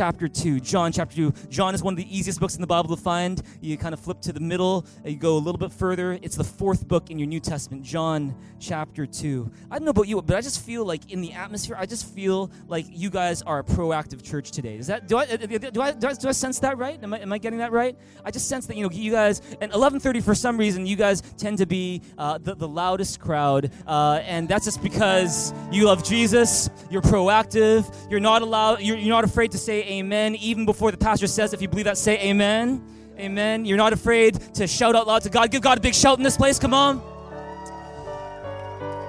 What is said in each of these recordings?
chapter 2. John chapter 2. John is one of the easiest books in the Bible to find. You kind of flip to the middle, you go a little bit further. It's the fourth book in your New Testament, John chapter 2. I don't know about you, but I just feel like in the atmosphere, I just feel like you guys are a proactive church today. Is that do I do I do I, do I sense that right? Am I, am I getting that right? I just sense that you know you guys and 11:30 for some reason you guys tend to be uh, the, the loudest crowd, uh, and that's just because you love Jesus. You're proactive. You're not allowed. You're, you're not afraid to say Amen even before the pastor says. If you believe that, say Amen. Amen. You're not afraid to shout out loud to God. Give God a big shout in this place. Come on.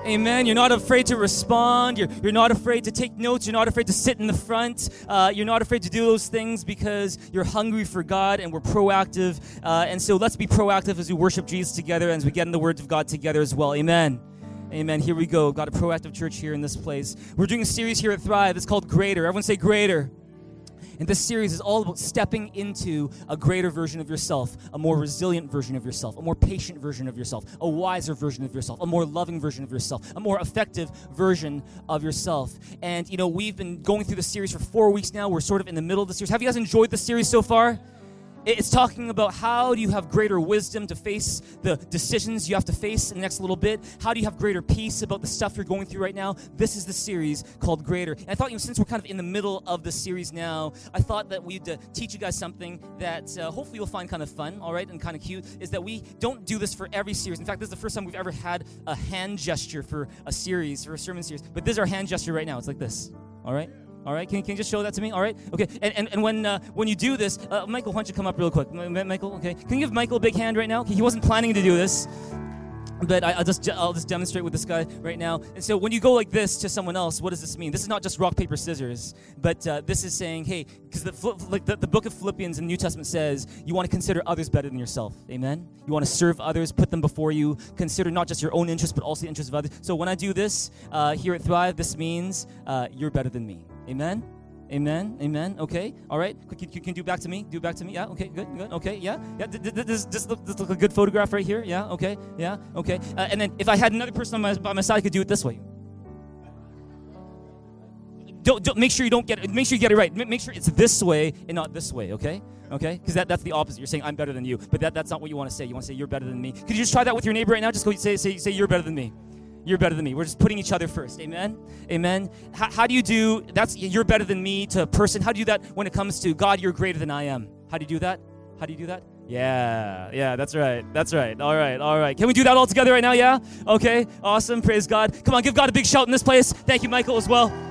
Amen. You're not afraid to respond. You're, you're not afraid to take notes. You're not afraid to sit in the front. Uh, you're not afraid to do those things because you're hungry for God and we're proactive. Uh, and so let's be proactive as we worship Jesus together and as we get in the Word of God together as well. Amen. Amen. Here we go. Got a proactive church here in this place. We're doing a series here at Thrive. It's called Greater. Everyone say Greater. And this series is all about stepping into a greater version of yourself, a more resilient version of yourself, a more patient version of yourself, a wiser version of yourself, a more loving version of yourself, a more effective version of yourself. And, you know, we've been going through the series for four weeks now. We're sort of in the middle of the series. Have you guys enjoyed the series so far? It's talking about how do you have greater wisdom to face the decisions you have to face in the next little bit? How do you have greater peace about the stuff you're going through right now? This is the series called Greater. And I thought, you know, since we're kind of in the middle of the series now, I thought that we'd uh, teach you guys something that uh, hopefully you'll find kind of fun, all right, and kind of cute, is that we don't do this for every series. In fact, this is the first time we've ever had a hand gesture for a series, for a sermon series. But this is our hand gesture right now. It's like this, all right? All right, can, can you just show that to me? All right, okay. And, and, and when uh, when you do this, uh, Michael, why don't you come up real quick? Michael, okay. Can you give Michael a big hand right now? He wasn't planning to do this, but I, will just I'll just demonstrate with this guy right now. And so when you go like this to someone else, what does this mean? This is not just rock paper scissors, but uh, this is saying, hey, because the like the, the book of Philippians in the New Testament says you want to consider others better than yourself. Amen. You want to serve others, put them before you, consider not just your own interests but also the interests of others. So when I do this uh, here at Thrive, this means uh, you're better than me. Amen. Amen. Amen. Okay. All right. Can, can, do back to me? Do back to me? Yeah. Okay. Good. Good. Okay. Yeah. Yeah. Does this look, this look a good photograph right here? Yeah. Okay. Yeah. Okay. Uh, and then if I had another person on my, by my side, I could do it this way. Don't, don't make sure you don't get it. Make sure you get it right. Make sure it's this way and not this way. Okay. Okay. Because that, that's the opposite. You're saying I'm better than you, but that, that's not what you want to say. You want to say you're better than me. Could you just try that with your neighbor right now? Just go say say say you're better than me you're better than me. We're just putting each other first. Amen. Amen. How, how, do you do that's you're better than me to a person? How do you do that when it comes to God, you're greater than I am? How do you do that? How do you do that? Yeah, yeah, that's right. That's right. All right, all right. Can we do that all together right now? Yeah? Okay, awesome. Praise God. Come on, give God a big shout in this place. Thank you, Michael, as well.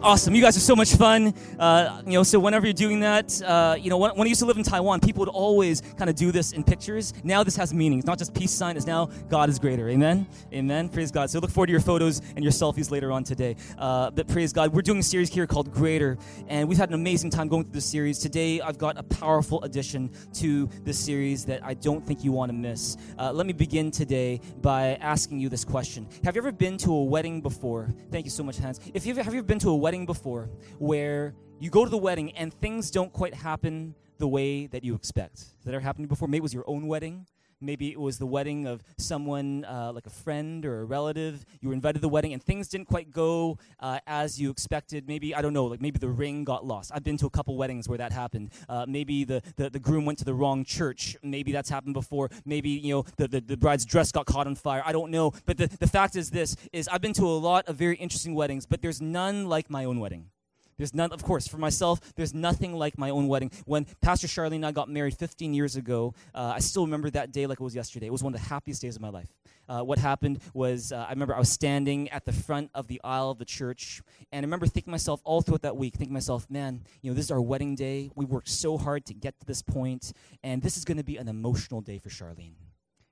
Awesome. You guys are so much fun. Uh, you know, so whenever you're doing that, uh, you know, when, when, I used to live in Taiwan, people would always kind of do this in pictures. Now this has meaning. It's not just peace sign. It's now God is greater. Amen. Amen. Praise God. So look forward to your photos and your selfies later on today. Uh, but praise God. We're doing a series here called Greater, and we've had an amazing time going through this series. Today, I've got a powerful addition to this series that I don't think you want to miss. Uh, let me begin today by asking you this question: Have you ever been to a wedding before? Thank you so much, Hans. If you have you ever been to a wedding wedding before where you go to the wedding and things don't quite happen the way that you expect? Has that ever happened before? Maybe it was your own wedding. Maybe it was the wedding of someone uh, like a friend or a relative. You were invited to the wedding and things didn't quite go uh, as you expected. Maybe, I don't know, like maybe the ring got lost. I've been to a couple weddings where that happened. Uh, maybe the, the, the, groom went to the wrong church. Maybe that's happened before. Maybe, you know, the, the, the bride's dress got caught on fire. I don't know. But the, the fact is this, is I've been to a lot of very interesting weddings, but there's none like my own wedding. There's none, of course, for myself, there's nothing like my own wedding. When Pastor Charlene and I got married 15 years ago, uh, I still remember that day like it was yesterday. It was one of the happiest days of my life. Uh, what happened was uh, I remember I was standing at the front of the aisle of the church, and I remember thinking to myself all throughout that week, thinking to myself, man, you know, this is our wedding day. We worked so hard to get to this point, and this is going to be an emotional day for Charlene.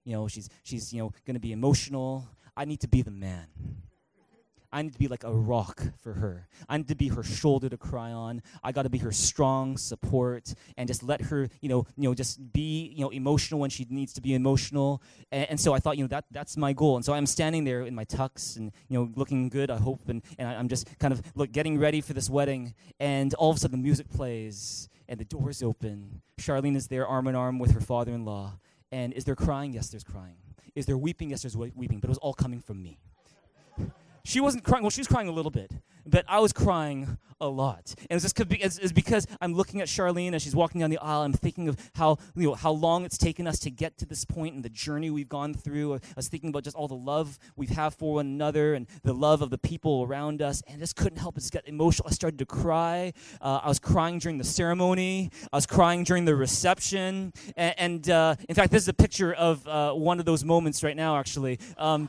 You know, she's she's you know going to be emotional. I need to be the man. I need to be like a rock for her. I need to be her shoulder to cry on. I got to be her strong support and just let her, you know, you know, just be, you know, emotional when she needs to be emotional. And, and so I thought, you know, that that's my goal. And so I'm standing there in my tux and you know, looking good. I hope, and, and I'm just kind of look getting ready for this wedding. And all of a sudden, the music plays and the doors open. Charlene is there, arm in arm with her father-in-law. And is there crying? Yes, there's crying. Is there weeping? Yes, there's weeping. But it was all coming from me. She wasn't crying. Well, she was crying a little bit, but I was crying a lot. And it's just it's, it's because I'm looking at Charlene as she's walking down the aisle. I'm thinking of how you know how long it's taken us to get to this point and the journey we've gone through. I was thinking about just all the love we have for one another and the love of the people around us. And just couldn't help but just get emotional. I started to cry. Uh, I was crying during the ceremony. I was crying during the reception. And, and uh, in fact, this is a picture of uh, one of those moments right now. Actually. Um,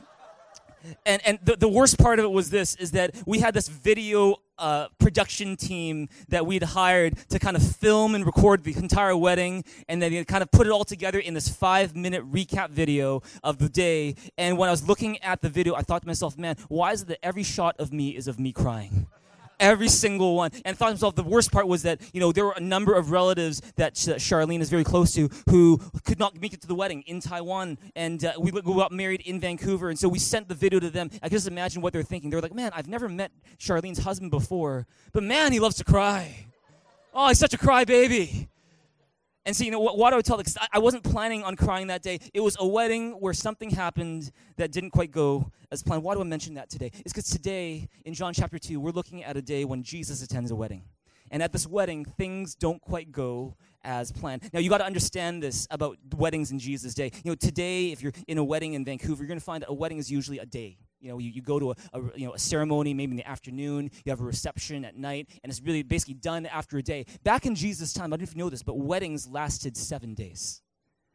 and and the, the worst part of it was this is that we had this video uh, production team that we'd hired to kind of film and record the entire wedding and then kind of put it all together in this five minute recap video of the day. And when i was looking at the video i thought to myself man why is it that every shot of me is of me crying every single one. And thought to himself, the worst part was that, you know, there were a number of relatives that Charlene is very close to who could not make it to the wedding in Taiwan. And uh, we, got married in Vancouver. And so we sent the video to them. I can just imagine what they're thinking. They're like, man, I've never met Charlene's husband before, but man, he loves to cry. Oh, he's such a crybaby. And so, you know, what, what I would tell, because I, I wasn't planning on crying that day. It was a wedding where something happened that didn't quite go as planned. Why do I mention that today? It's because today, in John chapter 2, we're looking at a day when Jesus attends a wedding. And at this wedding, things don't quite go as planned. Now, you got to understand this about weddings in Jesus' day. You know, today, if you're in a wedding in Vancouver, you're going to find that a wedding is usually a day. You know, you, you go to a, a, you know, a ceremony maybe in the afternoon, you have a reception at night, and it's really basically done after a day. Back in Jesus' time, I don't know if you know this, but weddings lasted seven days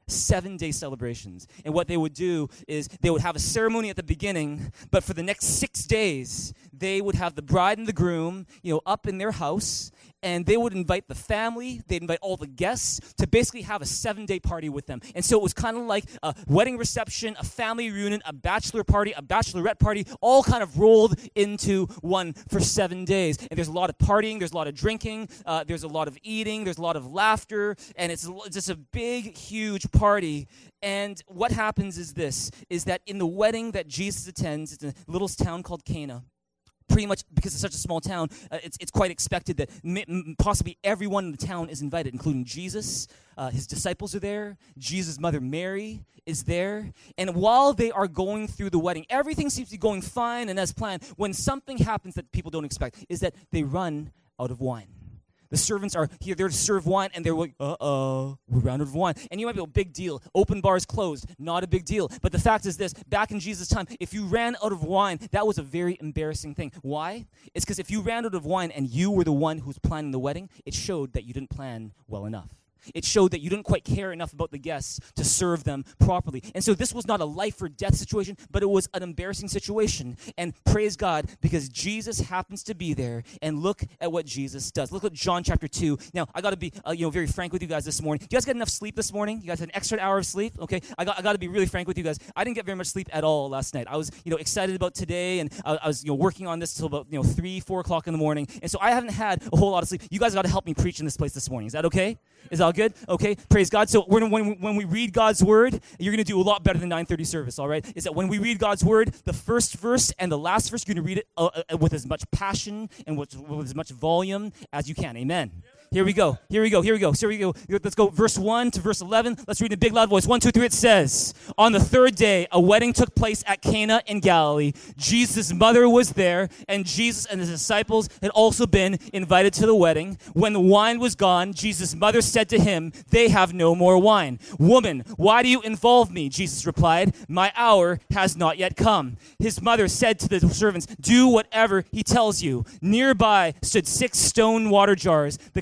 seven day celebrations. And what they would do is they would have a ceremony at the beginning, but for the next six days, they would have the bride and the groom, you know, up in their house, and they would invite the family, they'd invite all the guests to basically have a seven day party with them. And so it was kind of like a wedding reception, a family reunion, a bachelor party, a bachelorette party, all kind of rolled into one for seven days. And there's a lot of partying, there's a lot of drinking, uh, there's a lot of eating, there's a lot of laughter, and it's just a big, huge party. And what happens is this is that in the wedding that Jesus attends, it's in a little town called Cana pretty much because it's such a small town, uh, it's, it's quite expected that m- possibly everyone in the town is invited, including Jesus. Uh, his disciples are there. Jesus' mother Mary is there. And while they are going through the wedding, everything seems to be going fine and as planned. When something happens that people don't expect, is that they run out of wine. The servants are here they're to serve wine, and they're like, uh oh, we're out of wine. And you might be a big deal. Open bars closed, not a big deal. But the fact is this back in Jesus' time, if you ran out of wine, that was a very embarrassing thing. Why? It's because if you ran out of wine and you were the one who's planning the wedding, it showed that you didn't plan well enough. It showed that you didn't quite care enough about the guests to serve them properly. And so this was not a life or death situation, but it was an embarrassing situation. And praise God because Jesus happens to be there. And look at what Jesus does. Look at John chapter 2. Now, I got to be uh, you know very frank with you guys this morning. You guys get enough sleep this morning? You guys had an extra hour of sleep? Okay. I got, I got to be really frank with you guys. I didn't get very much sleep at all last night. I was you know excited about today and I, I was you know working on this till about you know 3, 4 o'clock in the morning. And so I haven't had a whole lot of sleep. You guys got to help me preach in this place this morning. Is that okay? Is all good? Okay, praise God. So when, when, when we read God's word, you're going to do a lot better than 9:30 service. All right, is that when we read God's word, the first verse and the last verse, you're going to read it uh, uh, with as much passion and with, with as much volume as you can. Amen. Here we go. Here we go. Here we go. Here we go. Let's go verse 1 to verse 11. Let's read in a big loud voice. 1, 2, 3. It says, On the third day, a wedding took place at Cana in Galilee. Jesus' mother was there, and Jesus and his disciples had also been invited to the wedding. When the wine was gone, Jesus' mother said to him, They have no more wine. Woman, why do you involve me? Jesus replied, My hour has not yet come. His mother said to the servants, Do whatever he tells you. Nearby stood six stone water jars. The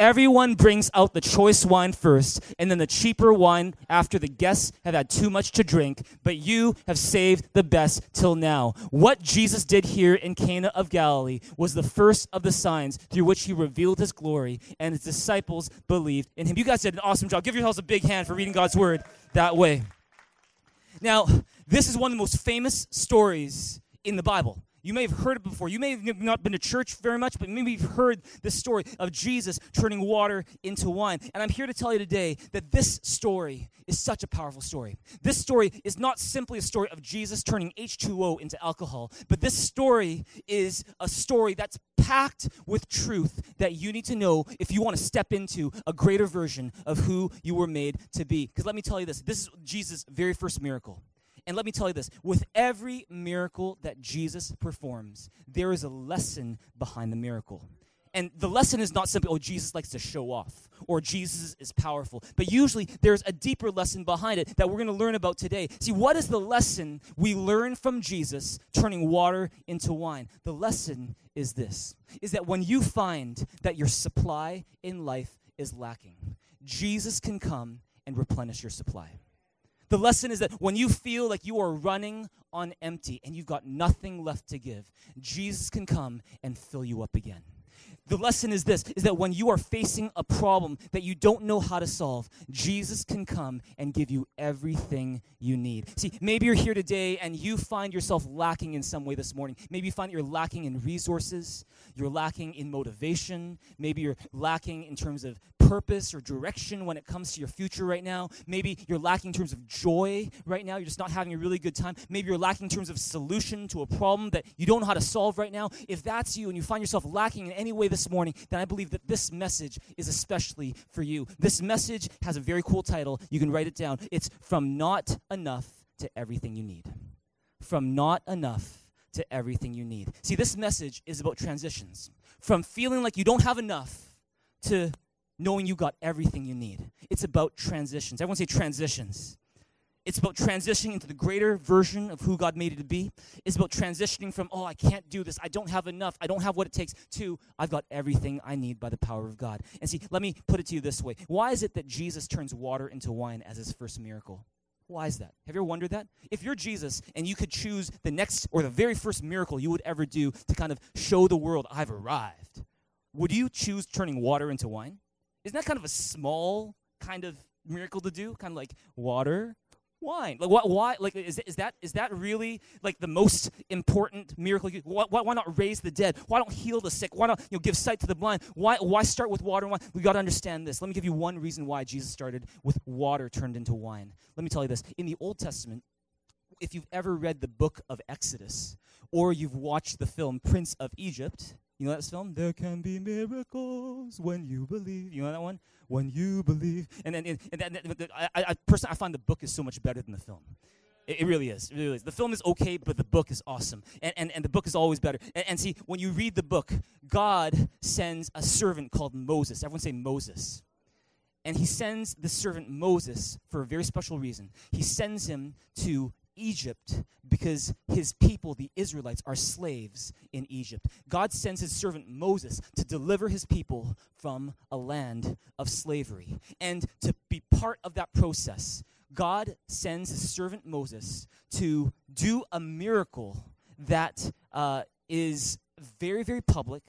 Everyone brings out the choice wine first, and then the cheaper wine after the guests have had too much to drink, but you have saved the best till now. What Jesus did here in Cana of Galilee was the first of the signs through which he revealed his glory, and his disciples believed in him. You guys did an awesome job. Give yourselves a big hand for reading God's word that way. Now, this is one of the most famous stories in the Bible. You may have heard it before. You may have not been to church very much, but maybe you've heard the story of Jesus turning water into wine. And I'm here to tell you today that this story is such a powerful story. This story is not simply a story of Jesus turning H2O into alcohol, but this story is a story that's packed with truth that you need to know if you want to step into a greater version of who you were made to be. Because let me tell you this this is Jesus' very first miracle. And let me tell you this with every miracle that Jesus performs, there is a lesson behind the miracle. And the lesson is not simply, oh, Jesus likes to show off or Jesus is powerful. But usually there's a deeper lesson behind it that we're going to learn about today. See, what is the lesson we learn from Jesus turning water into wine? The lesson is this is that when you find that your supply in life is lacking, Jesus can come and replenish your supply. The lesson is that when you feel like you are running on empty and you've got nothing left to give, Jesus can come and fill you up again. The lesson is this is that when you are facing a problem that you don't know how to solve, Jesus can come and give you everything you need. See, maybe you're here today and you find yourself lacking in some way this morning. Maybe you find you're lacking in resources, you're lacking in motivation, maybe you're lacking in terms of purpose or direction when it comes to your future right now. Maybe you're lacking in terms of joy right now. You're just not having a really good time. Maybe you're lacking in terms of solution to a problem that you don't know how to solve right now. If that's you and you find yourself lacking in any way this morning, then I believe that this message is especially for you. This message has a very cool title. You can write it down. It's From Not Enough to Everything You Need. From Not Enough to Everything You Need. See, this message is about transitions. From feeling like you don't have enough to knowing you got everything you need. It's about transitions. Everyone say transitions. It's about transitioning into the greater version of who God made you to be. It's about transitioning from, oh, I can't do this. I don't have enough. I don't have what it takes, to, I've got everything I need by the power of God. And see, let me put it to you this way Why is it that Jesus turns water into wine as his first miracle? Why is that? Have you ever wondered that? If you're Jesus and you could choose the next or the very first miracle you would ever do to kind of show the world, I've arrived, would you choose turning water into wine? Isn't that kind of a small kind of miracle to do? Kind of like water, wine. Like what? Why? Like is, is that is that really like the most important miracle? Why, why, not raise the dead? Why don't heal the sick? Why not you know give sight to the blind? Why why start with water and wine? We got to understand this. Let me give you one reason why Jesus started with water turned into wine. Let me tell you this. In the Old Testament, if you've ever read the book of Exodus or you've watched the film Prince of Egypt, you know that film? There can be miracles when you believe. You know that one? When you believe. And then, and, and, and, I, I personally, I find the book is so much better than the film. It, it, really is. It really is. The film is okay, but the book is awesome. And, and, and the book is always better. And, and see, when you read the book, God sends a servant called Moses. Everyone say Moses. And he sends the servant Moses for a very special reason. He sends him to Egypt because his people, the Israelites, are slaves in Egypt. God sends his servant Moses to deliver his people from a land of slavery. And to be part of that process, God sends his servant Moses to do a miracle that uh, is very, very public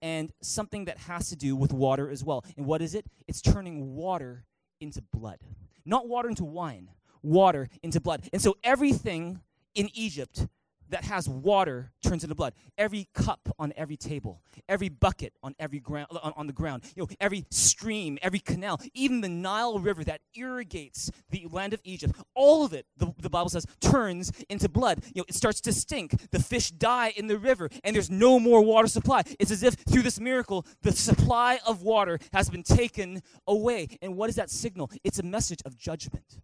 and something that has to do with water as well. And what is it? It's turning water into blood. Not water into wine, water into blood. And so everything in Egypt that has water turns into blood. Every cup on every table, every bucket on every ground on, on, the ground, you know, every stream, every canal, even the Nile River that irrigates the land of Egypt, all of it, the, the Bible says, turns into blood. You know, it starts to stink. The fish die in the river, and there's no more water supply. It's as if through this miracle, the supply of water has been taken away. And what is that signal? It's a message of judgment.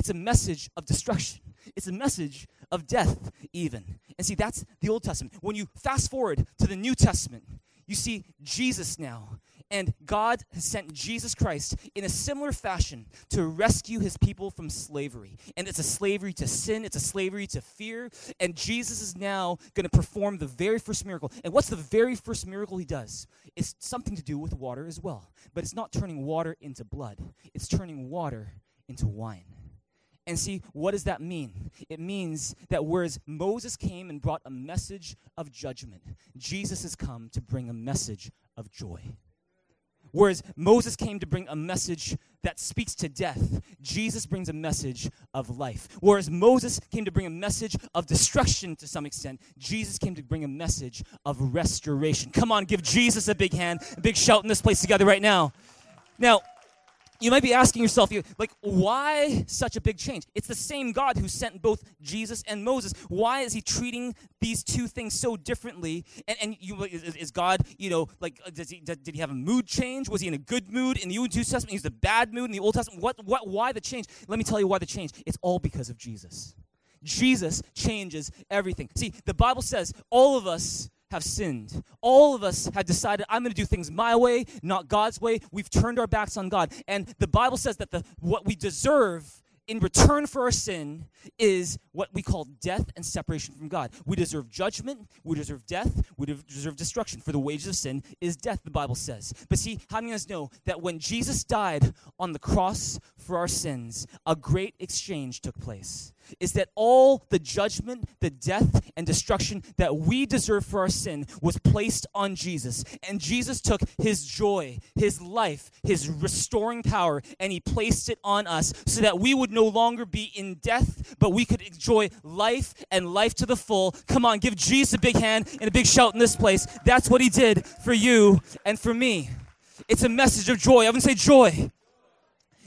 It's a message of destruction. It's a message of death, even. And see, that's the Old Testament. When you fast forward to the New Testament, you see Jesus now. And God has sent Jesus Christ in a similar fashion to rescue his people from slavery. And it's a slavery to sin, it's a slavery to fear. And Jesus is now going to perform the very first miracle. And what's the very first miracle he does? It's something to do with water as well. But it's not turning water into blood, it's turning water into wine. And see, what does that mean? It means that whereas Moses came and brought a message of judgment, Jesus has come to bring a message of joy. Whereas Moses came to bring a message that speaks to death, Jesus brings a message of life. Whereas Moses came to bring a message of destruction to some extent, Jesus came to bring a message of restoration. Come on, give Jesus a big hand, a big shout in this place together right now. Now, you might be asking yourself, like, why such a big change? It's the same God who sent both Jesus and Moses. Why is he treating these two things so differently? And, and you, is, is God, you know, like, uh, does he, did he have a mood change? Was he in a good mood in the New Testament? He was a bad mood in the Old Testament. What, what, why the change? Let me tell you why the change. It's all because of Jesus. Jesus changes everything. See, the Bible says all of us have sinned. All of us have decided, I'm going to do things my way, not God's way. We've turned our backs on God. And the Bible says that the, what we deserve in return for our sin is what we call death and separation from God. We deserve judgment, we deserve death, we deserve destruction. For the wages of sin is death, the Bible says. But see, how many of us know that when Jesus died on the cross for our sins, a great exchange took place? Is that all the judgment, the death, and destruction that we deserve for our sin was placed on Jesus. And Jesus took his joy, his life, his restoring power, and he placed it on us so that we would no longer be in death, but we could enjoy life and life to the full. Come on, give Jesus a big hand and a big shout in this place. That's what he did for you and for me. It's a message of joy. I would say joy.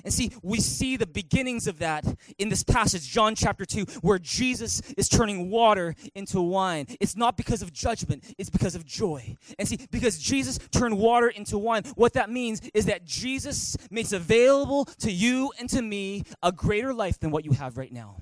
And see, we see the beginnings of that in this passage, John chapter 2, where Jesus is turning water into wine. It's not because of judgment, it's because of joy. And see, because Jesus turned water into wine, what that means is that Jesus makes available to you and to me a greater life than what you have right now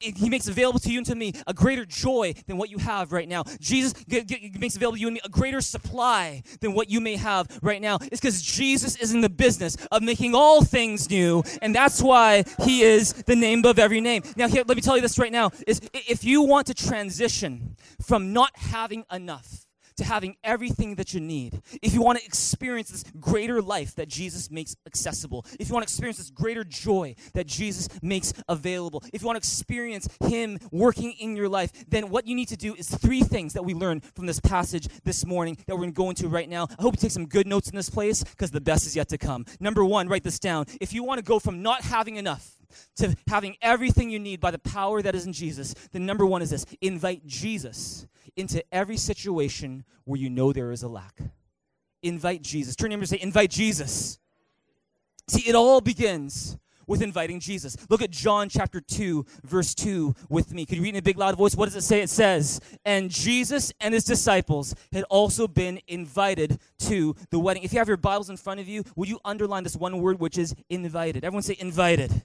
he makes available to you and to me a greater joy than what you have right now. Jesus get, get, makes available to you and me a greater supply than what you may have right now. It's because Jesus is in the business of making all things new, and that's why he is the name above every name. Now, here, let me tell you this right now: is if you want to transition from not having enough to having everything that you need, if you want to experience this greater life that Jesus makes accessible, if you want to experience this greater joy that Jesus makes available, if you want to experience Him working in your life, then what you need to do is three things that we learned from this passage this morning that we're going to go into right now. I hope you take some good notes in this place because the best is yet to come. Number one, write this down. If you want to go from not having enough, to having everything you need by the power that is in Jesus, then number one is this invite Jesus into every situation where you know there is a lack. Invite Jesus. Turn your and say, invite Jesus. See, it all begins with inviting Jesus. Look at John chapter 2, verse 2 with me. Could you read in a big loud voice? What does it say? It says, And Jesus and his disciples had also been invited to the wedding. If you have your Bibles in front of you, would you underline this one word, which is invited? Everyone say invited.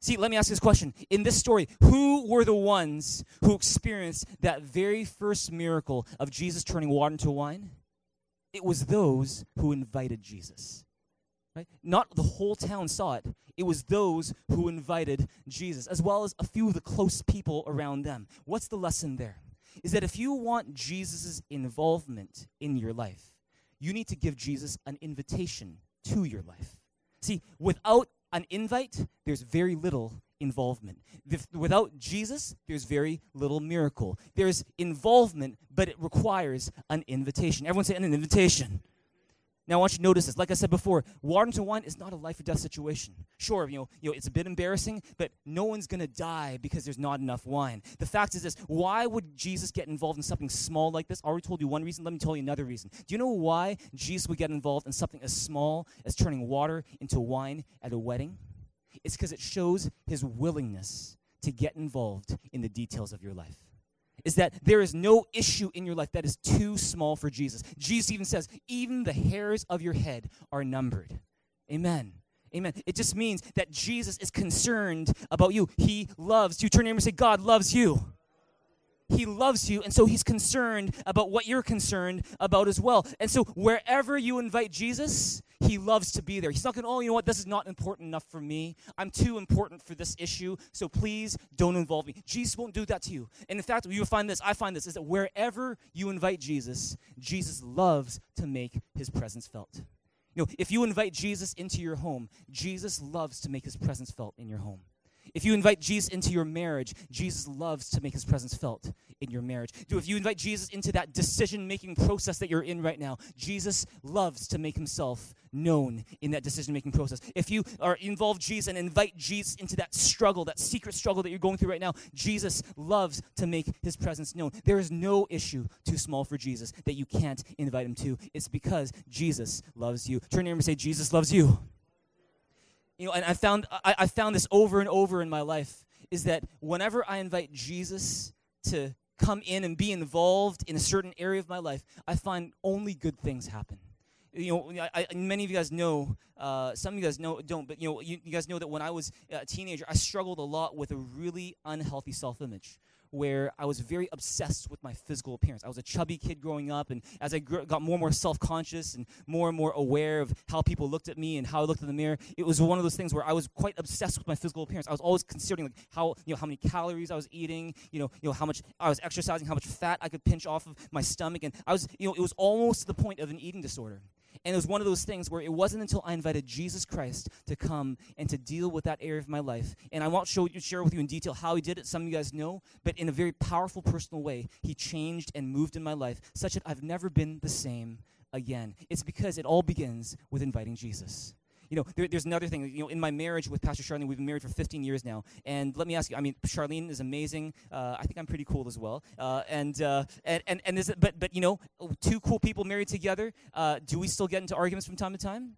See, let me ask this question. In this story, who were the ones who experienced that very first miracle of Jesus turning water into wine? It was those who invited Jesus. Right? Not the whole town saw it. It was those who invited Jesus, as well as a few of the close people around them. What's the lesson there? Is that if you want Jesus' involvement in your life, you need to give Jesus an invitation to your life. See, without an invite, there's very little involvement. Without Jesus, there's very little miracle. There's involvement, but it requires an invitation. Everyone say an invitation. Now, I want you to notice this. Like I said before, water into wine is not a life or death situation. Sure, you know, you know it's a bit embarrassing, but no one's going to die because there's not enough wine. The fact is this why would Jesus get involved in something small like this? I already told you one reason. Let me tell you another reason. Do you know why Jesus would get involved in something as small as turning water into wine at a wedding? It's because it shows his willingness to get involved in the details of your life is that there is no issue in your life that is too small for Jesus. Jesus even says, even the hairs of your head are numbered. Amen. Amen. It just means that Jesus is concerned about you. He loves you. Turn your neighbor and say, God loves you. He loves you, and so he's concerned about what you're concerned about as well. And so wherever you invite Jesus, he loves to be there. He's not going, oh, you know what, this is not important enough for me. I'm too important for this issue, so please don't involve me. Jesus won't do that to you. And in fact, you will find this, I find this, is that wherever you invite Jesus, Jesus loves to make his presence felt. You know, if you invite Jesus into your home, Jesus loves to make his presence felt in your home. If you invite Jesus into your marriage, Jesus loves to make his presence felt in your marriage. Do if you invite Jesus into that decision making process that you're in right now, Jesus loves to make himself known in that decision making process. If you are involved Jesus and invite Jesus into that struggle, that secret struggle that you're going through right now, Jesus loves to make his presence known. There is no issue too small for Jesus that you can't invite him to. It's because Jesus loves you. Turn your and say, Jesus loves you. You know, and I found I, I found this over and over in my life is that whenever I invite Jesus to come in and be involved in a certain area of my life, I find only good things happen. You know, I, I, many of you guys know, uh, some of you guys know don't, but you know, you, you, guys know that when I was a teenager, I struggled a lot with a really unhealthy self-image, where I was very obsessed with my physical appearance. I was a chubby kid growing up, and as I got more and more self-conscious and more and more aware of how people looked at me and how I looked in the mirror, it was one of those things where I was quite obsessed with my physical appearance. I was always considering like how you know how many calories I was eating, you know, you know how much I was exercising, how much fat I could pinch off of my stomach, and I was, you know, it was almost to the point of an eating disorder. And it was one of those things where it wasn't until I invited Jesus Christ to come and to deal with that area of my life. And I won't show share with you in detail how he did it. Some of you guys know, but in a very powerful, personal way, he changed and moved in my life such that I've never been the same again. It's because it all begins with inviting Jesus you know, there, there's another thing. You know, in my marriage with Pastor Charlene, we've been married for 15 years now. And let me ask you. I mean, Charlene is amazing. Uh, I think I'm pretty cool as well. Uh, and uh, and and and this, but but you know, two cool people married together. Uh, do we still get into arguments from time to time?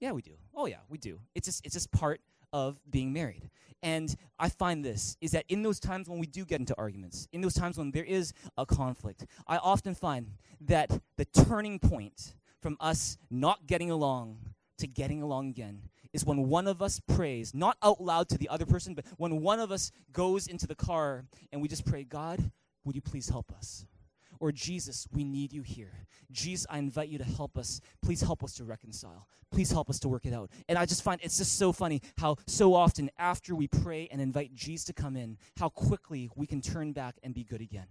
Yeah, we do. Oh yeah, we do. It's just it's just part of being married. And I find this is that in those times when we do get into arguments, in those times when there is a conflict, I often find that the turning point from us not getting along to getting along again is when one of us prays, not out loud to the other person, but when one of us goes into the car and we just pray, God, would you please help us? Or Jesus, we need you here. Jesus, I invite you to help us. Please help us to reconcile. Please help us to work it out. And I just find it's just so funny how so often after we pray and invite Jesus to come in, how quickly we can turn back and be good again.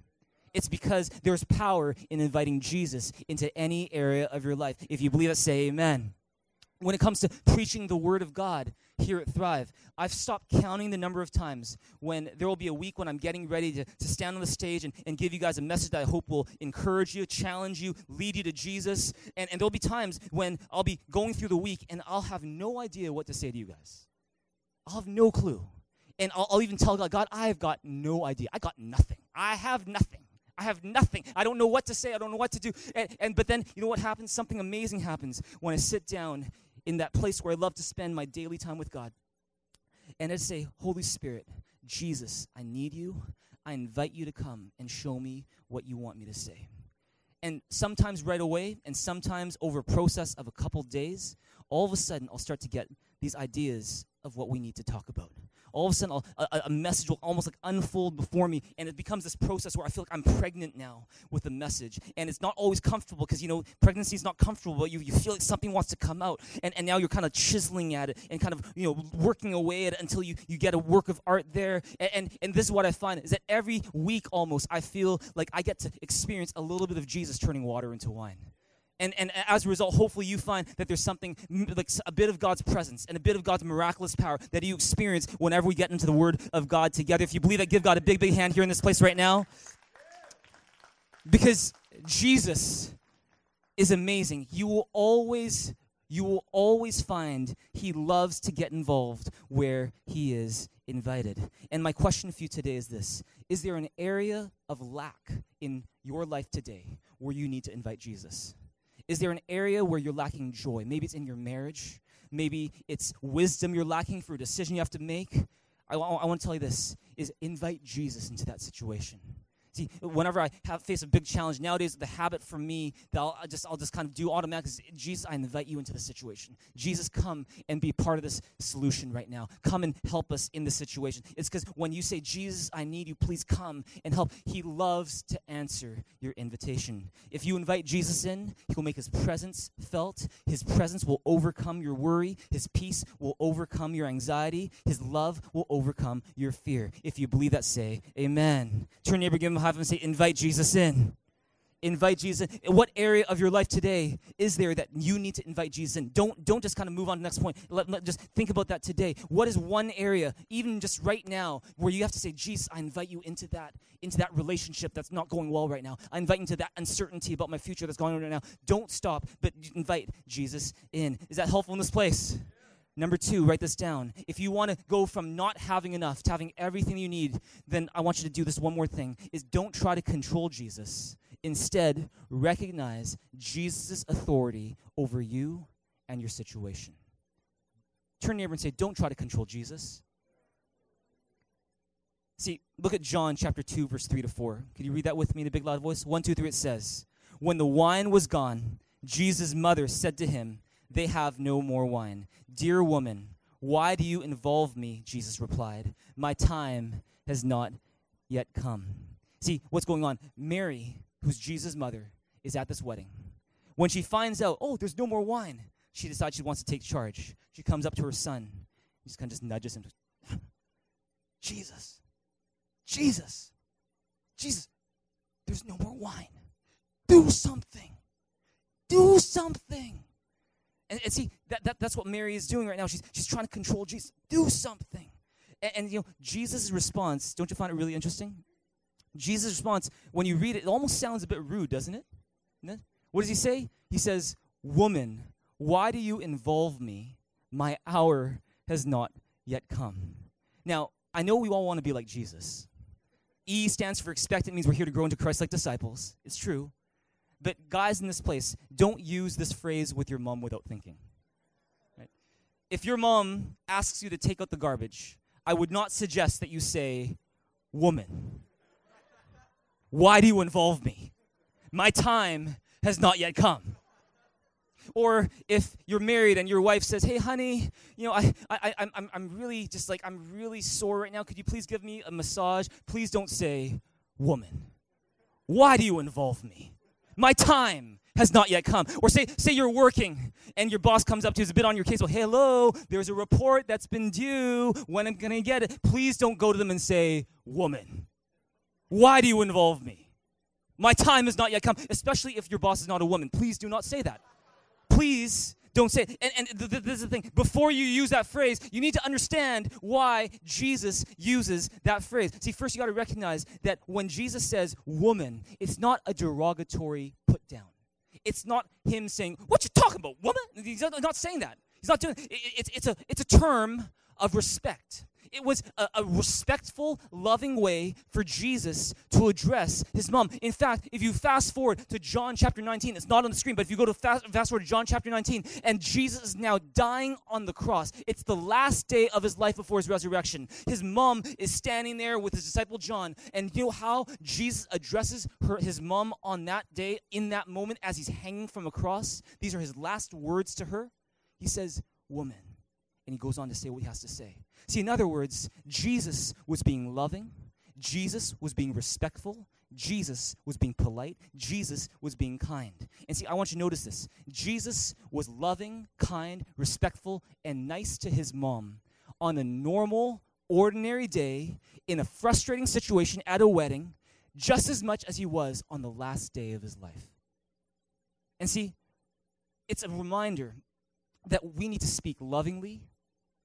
It's because there's power in inviting Jesus into any area of your life. If you believe it, say amen when it comes to preaching the word of God here at Thrive, I've stopped counting the number of times when there will be a week when I'm getting ready to, to stand on the stage and, and give you guys a message that I hope will encourage you, challenge you, lead you to Jesus. And, and there'll be times when I'll be going through the week and I'll have no idea what to say to you guys. I'll have no clue. And I'll, I'll even tell God, God, I have got no idea. I got nothing. I have nothing. I have nothing. I don't know what to say. I don't know what to do. And, and but then you know what happens? Something amazing happens when I sit down in that place where I love to spend my daily time with God. And I say, Holy Spirit, Jesus, I need you. I invite you to come and show me what you want me to say. And sometimes right away, and sometimes over a process of a couple days, all of a sudden I'll start to get these ideas of what we need to talk about all of a sudden a, a, message will almost like unfold before me and it becomes this process where i feel like i'm pregnant now with the message. And it's not always comfortable because you know pregnancy is not comfortable but you, you feel like something wants to come out. And, and now you're kind of chiseling at it and kind of you know working away at it until you, you get a work of art there. And, and, and this is what i find is that every week almost i feel like i get to experience a little bit of jesus turning water into wine and, and as a result, hopefully you find that there's something like a bit of God's presence and a bit of God's miraculous power that you experience whenever we get into the Word of God together. If you believe that, give God a big, big hand here in this place right now. Because Jesus is amazing. You will always you will always find he loves to get involved where he is invited. And my question for you today is this Is there an area of lack in your life today where you need to invite Jesus? Is there an area where you're lacking joy? Maybe it's in your marriage. Maybe it's wisdom you're lacking for a decision you have to make. I, I want to tell you this is invite Jesus into that situation. See, whenever I have face a big challenge nowadays, the habit for me that I'll just I'll just kind of do automatically is Jesus, I invite you into the situation. Jesus, come and be part of this solution right now. Come and help us in this situation. It's because when you say, Jesus, I need you, please come and help. He loves to answer your invitation. If you invite Jesus in, He will make His presence felt. His presence will overcome your worry. His peace will overcome your anxiety. His love will overcome your fear. If you believe that, say Amen. Turn neighbor, give him five and say, invite Jesus in. invite Jesus in. What area of your life today is there that you need to invite Jesus in? Don't don't just kind of move on to the next point. Let, let, just think about that today. What is one area, even just right now, where you have to say, Jesus, I invite you into that, into that relationship that's not going well right now. I invite you into that uncertainty about my future that's going on right now. Don't stop, but invite Jesus in. Is that helpful in this place? Number two, write this down. If you want to go from not having enough to having everything you need, then I want you to do this one more thing is don't try to control Jesus. Instead, recognize Jesus' authority over you and your situation. Turn neighbor and say, Don't try to control Jesus. See, look at John chapter 2, verse 3 to 4. Could you read that with me in a big loud voice? 1, 2, 3, it says, When the wine was gone, Jesus' mother said to him, They have no more wine. Dear woman, why do you involve me? Jesus replied, My time has not yet come. See, what's going on? Mary, who's Jesus' mother, is at this wedding. When she finds out, oh, there's no more wine, she decides she wants to take charge. She comes up to her son, just kind of just nudges him. Jesus, Jesus, Jesus, there's no more wine. Do something. Do something. And, and see, that, that, that's what Mary is doing right now. She's, she's trying to control Jesus. Do something. And, and you know, Jesus' response, don't you find it really interesting? Jesus' response, when you read it, it almost sounds a bit rude, doesn't it? What does he say? He says, Woman, why do you involve me? My hour has not yet come. Now, I know we all want to be like Jesus. E stands for expectant, means we're here to grow into Christ like disciples. It's true. But guys in this place, don't use this phrase with your mom without thinking. Right? If your mom asks you to take out the garbage, I would not suggest that you say, Woman, why do you involve me? My time has not yet come. Or if you're married and your wife says, "Hey, honey, you know, I, I, I'm, I'm really just like I'm really sore right now. Could you please give me a massage?" Please don't say, "Woman, why do you involve me? My time has not yet come." Or say, say you're working and your boss comes up to you, is a bit on your case. Well, hello, there's a report that's been due. When I'm gonna get it? Please don't go to them and say, "Woman, why do you involve me? My time has not yet come, especially if your boss is not a woman. Please do not say that. Please don't say it. And, and th- th- this is the thing. Before you use that phrase, you need to understand why Jesus uses that phrase. See, first you got to recognize that when Jesus says woman, it's not a derogatory put down. It's not him saying, What you talking about, woman? He's not saying that. He's not doing it. It's, it's, a, it's a term of respect. It was a, a, respectful, loving way for Jesus to address his mom. In fact, if you fast forward to John chapter 19, it's not on the screen, but if you go to fast, fast forward to John chapter 19, and Jesus is now dying on the cross, it's the last day of his life before his resurrection. His mom is standing there with his disciple John, and you know how Jesus addresses her, his mom on that day, in that moment, as he's hanging from a cross? These are his last words to her. He says, Woman. And he goes on to say what he has to say. See, in other words, Jesus was being loving, Jesus was being respectful, Jesus was being polite, Jesus was being kind. And see, I want you to notice this Jesus was loving, kind, respectful, and nice to his mom on a normal, ordinary day in a frustrating situation at a wedding, just as much as he was on the last day of his life. And see, it's a reminder that we need to speak lovingly,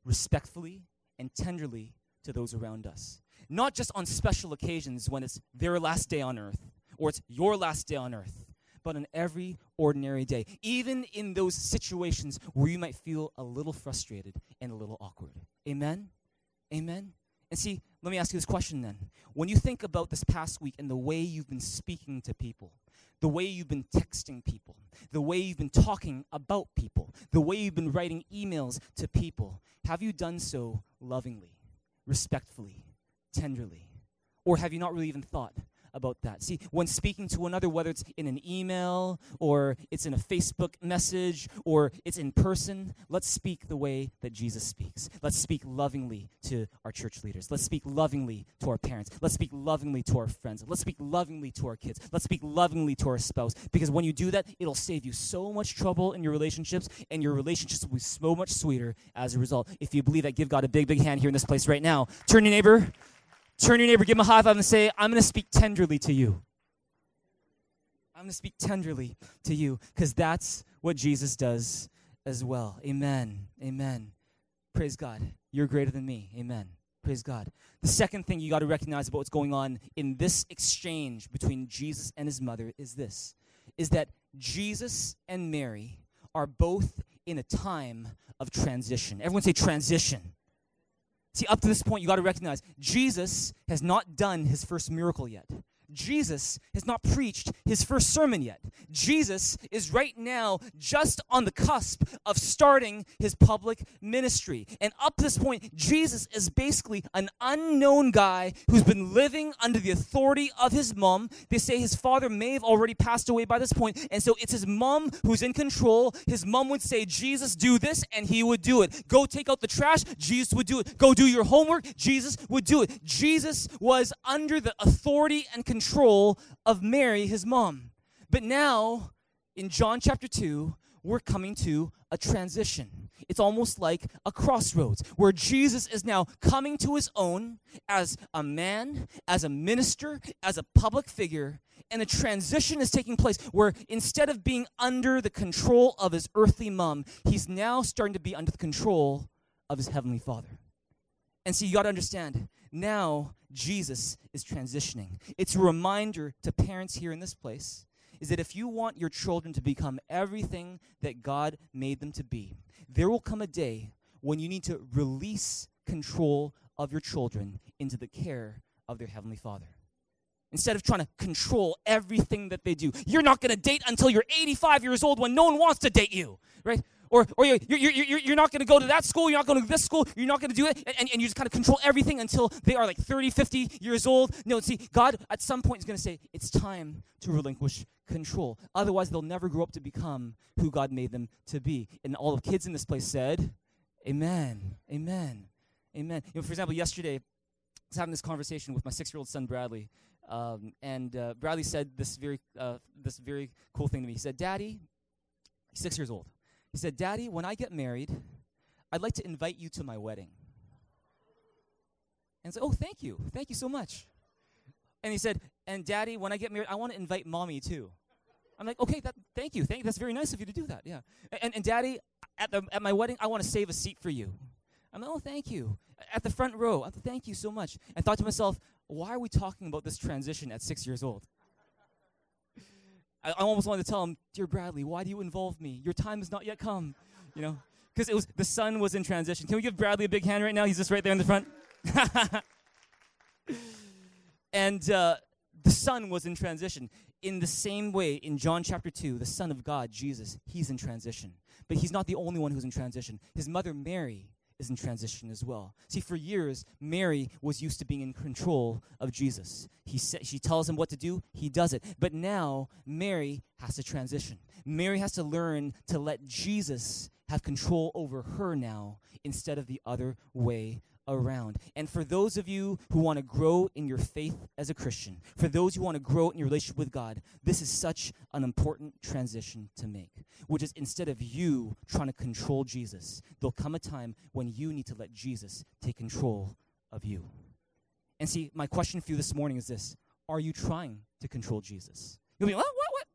respectfully, and tenderly to those around us. Not just on special occasions when it's their last day on earth or it's your last day on earth, but on every ordinary day. Even in those situations where you might feel a little frustrated and a little awkward. Amen? Amen? And see, let me ask you this question then. When you think about this past week and the way you've been speaking to people, the way you've been texting people, the way you've been talking about people, the way you've been writing emails to people, have you done so lovingly, respectfully, tenderly? Or have you not really even thought about that. See, when speaking to another, whether it's in an email or it's in a Facebook message or it's in person, let's speak the way that Jesus speaks. Let's speak lovingly to our church leaders. Let's speak lovingly to our parents. Let's speak lovingly to our friends. Let's speak lovingly to our kids. Let's speak lovingly to our spouse. Because when you do that, it'll save you so much trouble in your relationships, and your relationships will be so much sweeter as a result. If you believe that, give God a big, big hand here in this place right now. Turn your neighbor Turn your neighbor, give him a high five, and say, I'm going to speak tenderly to you. I'm going to speak tenderly to you because that's what Jesus does as well. Amen. Amen. Praise God. You're greater than me. Amen. Praise God. The second thing you got to recognize about what's going on in this exchange between Jesus and his mother is this is that Jesus and Mary are both in a time of transition. Everyone say transition. See, up to this point, you got to recognize Jesus has not done his first miracle yet. Jesus has not preached his first sermon yet. Jesus is right now just on the cusp of starting his public ministry. And up to this point, Jesus is basically an unknown guy who's been living under the authority of his mom. They say his father may have already passed away by this point, and so it's his mom who's in control. His mom would say, Jesus, do this, and he would do it. Go take out the trash, Jesus would do it. Go do your homework, Jesus would do it. Jesus was under the authority and control control of Mary, his mom. But now, in John chapter 2, we're coming to a transition. It's almost like a crossroads where Jesus is now coming to his own as a man, as a minister, as a public figure, and a transition is taking place where instead of being under the control of his earthly mom, he's now starting to be under the control of his heavenly father. And so you got to understand now Jesus is transitioning. It's a reminder to parents here in this place is that if you want your children to become everything that God made them to be, there will come a day when you need to release control of your children into the care of their heavenly Father. Instead of trying to control everything that they do, you're not going to date until you're 85 years old when no one wants to date you, right? Or, or you're, you're, you're, you're not going to go to that school, you're not going to this school, you're not going to do it, and, and you just kind of control everything until they are like 30, 50 years old. No, see, God at some point is going to say, it's time to relinquish control. Otherwise, they'll never grow up to become who God made them to be. And all the kids in this place said, Amen, Amen, Amen. You know, for example, yesterday, I was having this conversation with my six year old son, Bradley. Um, and uh, Bradley said this very, uh, this very cool thing to me. He said, Daddy, he's six years old. He said, Daddy, when I get married, I'd like to invite you to my wedding. And I said, Oh, thank you. Thank you so much. And he said, And Daddy, when I get married, I want to invite mommy too. I'm like, okay, that, thank you. Thank, that's very nice of you to do that. Yeah. And, and Daddy, at, the, at my wedding, I want to save a seat for you. I'm like, oh, thank you. At the front row, I'm thank you so much. And thought to myself, why are we talking about this transition at six years old? I, I almost wanted to tell him, Dear Bradley, why do you involve me? Your time has not yet come. You know? Because it was the son was in transition. Can we give Bradley a big hand right now? He's just right there in the front. and uh, the son was in transition. In the same way, in John chapter 2, the Son of God, Jesus, he's in transition. But he's not the only one who's in transition. His mother, Mary, is in transition as well. See, for years, Mary was used to being in control of Jesus. He sa- she tells him what to do, he does it. But now, Mary has to transition. Mary has to learn to let Jesus have control over her now instead of the other way around. And for those of you who want to grow in your faith as a Christian, for those who want to grow in your relationship with God, this is such an important transition to make. Which is instead of you trying to control Jesus, there'll come a time when you need to let Jesus take control of you. And see, my question for you this morning is this Are you trying to control Jesus? You'll be like, what, what, what?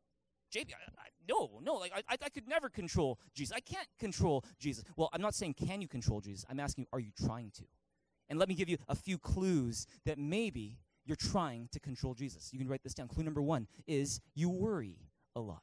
JB, I, I, no, no, like I, I could never control Jesus. I can't control Jesus. Well, I'm not saying can you control Jesus. I'm asking, are you trying to? And let me give you a few clues that maybe you're trying to control Jesus. You can write this down. Clue number one is you worry a lot.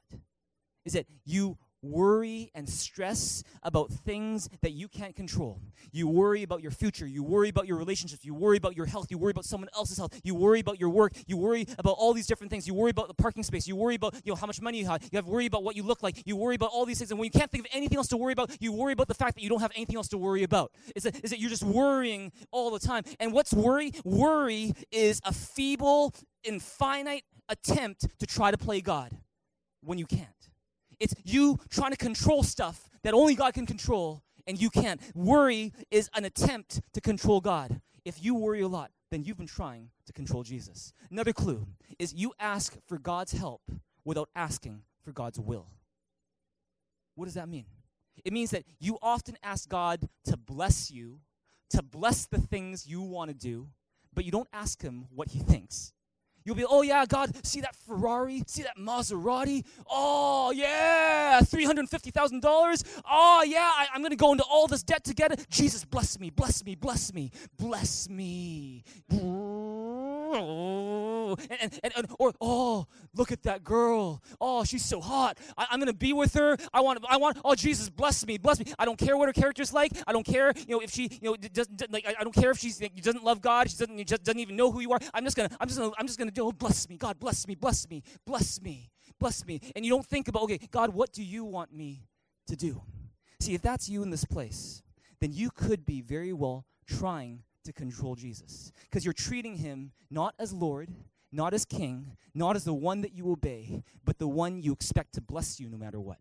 Is that you worry and stress about things that you can't control. You worry about your future. You worry about your relationships. You worry about your health. You worry about someone else's health. You worry about your work. You worry about all these different things. You worry about the parking space. You worry about you know how much money you have. You have worry about what you look like. You worry about all these things. And when you can't think of anything else to worry about, you worry about the fact that you don't have anything else to worry about. Is that, is that you're just worrying all the time. And what's worry? Worry is a feeble, infinite attempt to try to play God when you can't. It's you trying to control stuff that only God can control and you can't. Worry is an attempt to control God. If you worry a lot, then you've been trying to control Jesus. Another clue is you ask for God's help without asking for God's will. What does that mean? It means that you often ask God to bless you, to bless the things you want to do, but you don't ask Him what He thinks. You'll be, oh yeah, God, see that Ferrari? See that Maserati? Oh yeah, $350,000? Oh yeah, I, I'm to go into all this debt to get it. Jesus, bless me, bless me, bless me, bless me. And, and, and, or, oh, look at that girl. Oh, she's so hot. I, I'm going to be with her. I want, I want, oh, Jesus, bless me, bless me. I don't care what her character's like. I don't care, you know, if she, you know, doesn't, like, I don't care if she's, like, doesn't love God. She doesn't, just doesn't even know who you are. I'm just to, I'm just to, I'm just to do, oh, bless me. God, bless me, bless me, bless me, bless me. And you don't think about, okay, God, what do you want me to do? See, if that's you in this place, then you could be very well trying to control Jesus because you're treating him not as Lord, not as king, not as the one that you obey, but the one you expect to bless you no matter what.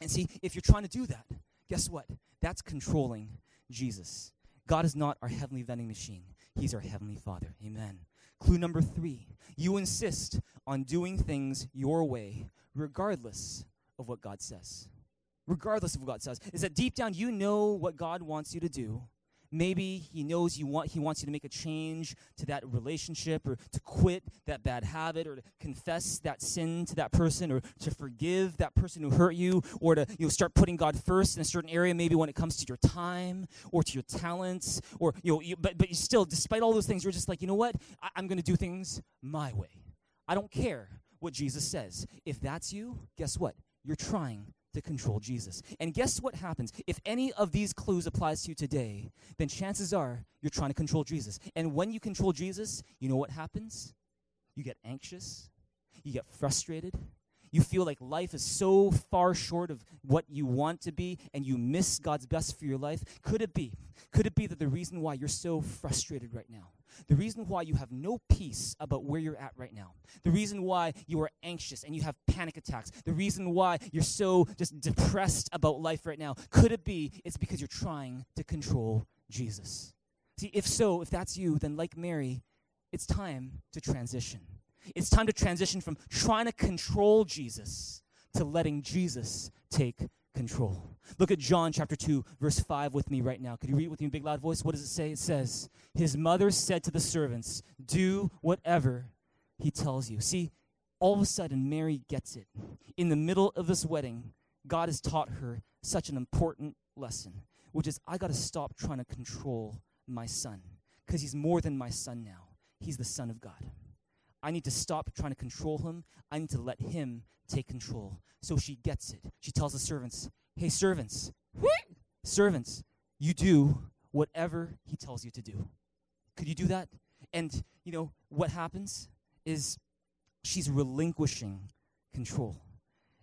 And see, if you're trying to do that, guess what? That's controlling Jesus. God is not our heavenly vending machine, He's our heavenly Father. Amen. Clue number three you insist on doing things your way, regardless of what God says. Regardless of what God says. Is that deep down you know what God wants you to do, Maybe he knows you want, he wants you to make a change to that relationship or to quit that bad habit or to confess that sin to that person or to forgive that person who hurt you or to you know, start putting God first in a certain area, maybe when it comes to your time or to your talents or, you know, you, but, but you still, despite all those things, you're just like, you know what? I, I'm going to do things my way. I don't care what Jesus says. If that's you, guess what? You're trying to control Jesus. And guess what happens? If any of these clues applies to you today, then chances are you're trying to control Jesus. And when you control Jesus, you know what happens? You get anxious, you get frustrated, you feel like life is so far short of what you want to be and you miss God's best for your life. Could it be? Could it be that the reason why you're so frustrated right now the reason why you have no peace about where you're at right now, the reason why you are anxious and you have panic attacks, the reason why you're so just depressed about life right now, could it be it's because you're trying to control Jesus? See, if so, if that's you, then like Mary, it's time to transition. It's time to transition from trying to control Jesus to letting Jesus take control. Look at John chapter 2, verse 5 with me right now. Could you read it with me in big loud voice? What does it say? It says, His mother said to the servants, Do whatever he tells you. See, all of a sudden, Mary gets it. In the middle of this wedding, God has taught her such an important lesson, which is I got to stop trying to control my son because he's more than my son now. He's the Son of God. I need to stop trying to control him. I need to let him take control. So she gets it. She tells the servants, Hey, servants, servants, you do whatever he tells you to do. Could you do that? And, you know, what happens is she's relinquishing control.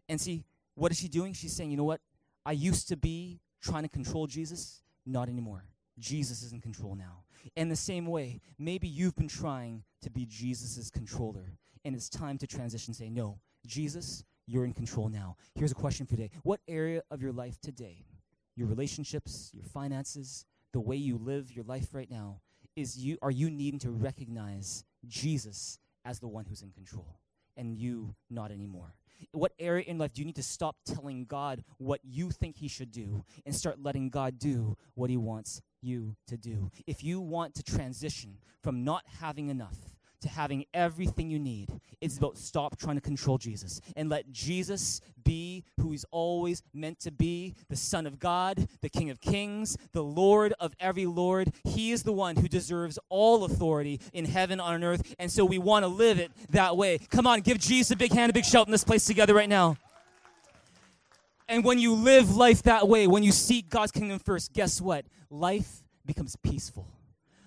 And see, what is she doing? She's saying, you know what? I used to be trying to control Jesus, not anymore. Jesus is in control now. In the same way, maybe you've been trying to be Jesus' controller, and it's time to transition say, No, Jesus, you're in control now. Here's a question for today What area of your life today, your relationships, your finances, the way you live your life right now, is you are you needing to recognize Jesus as the one who's in control and you not anymore? What area in life do you need to stop telling God what you think He should do and start letting God do what He wants you to do? If you want to transition from not having enough to having everything you need. It's about stop trying to control Jesus and let Jesus be who he's always meant to be the Son of God, the King of Kings, the Lord of every Lord. He is the one who deserves all authority in heaven, on earth. And so we want to live it that way. Come on, give Jesus a big hand, a big shout in this place together right now. And when you live life that way, when you seek God's kingdom first, guess what? Life becomes peaceful.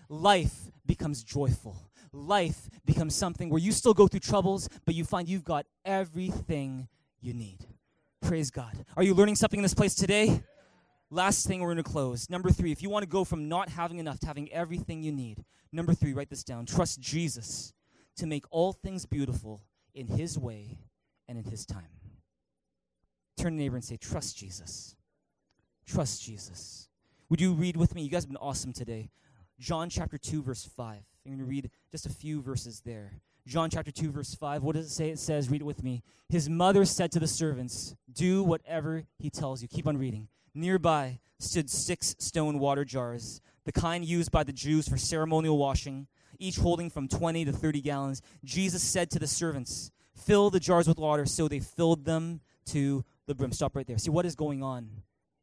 Life becomes joyful life becomes something where you still go through troubles, but you find you've got everything you need. Praise God. Are you learning something in this place today? Last thing we're going to close. Number three, if you want to go from not having enough to having everything you need, number three, write this down. Trust Jesus to make all things beautiful in His way and in His time. Turn to neighbor and say, Trust Jesus. Trust Jesus. Would you read with me? You guys have been awesome today. John chapter 2, verse 5. I'm going to read just a few verses there. John chapter 2, verse 5. What does it say? It says, read it with me. His mother said to the servants, Do whatever he tells you. Keep on reading. Nearby stood six stone water jars, the kind used by the Jews for ceremonial washing. each holding from 20 to 30 gallons. Jesus said to the servants, Fill the jars with water. So they filled them to the brim. Stop right there. See, what is going on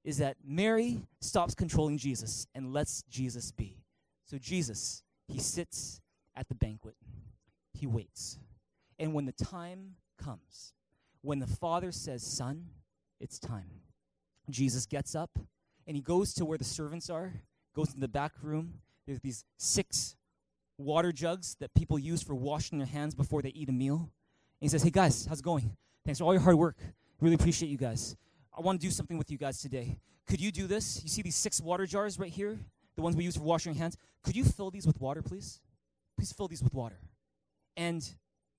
is that Mary stops controlling Jesus and lets Jesus be. So Jesus, he sits at the banquet, he waits. And when the time comes, when the Father says, Son, it's time, Jesus gets up and he goes to where the servants are, goes in the back room. There's these six water jugs that people use for washing their hands before they eat a meal. And he says, Hey guys, how's it going? Thanks for all your hard work. Really appreciate you guys. I want to do something with you guys today. Could you do this? You see these six water jars right here? The ones we use for washing hands? Could you fill these with water, please? Please fill these with water. And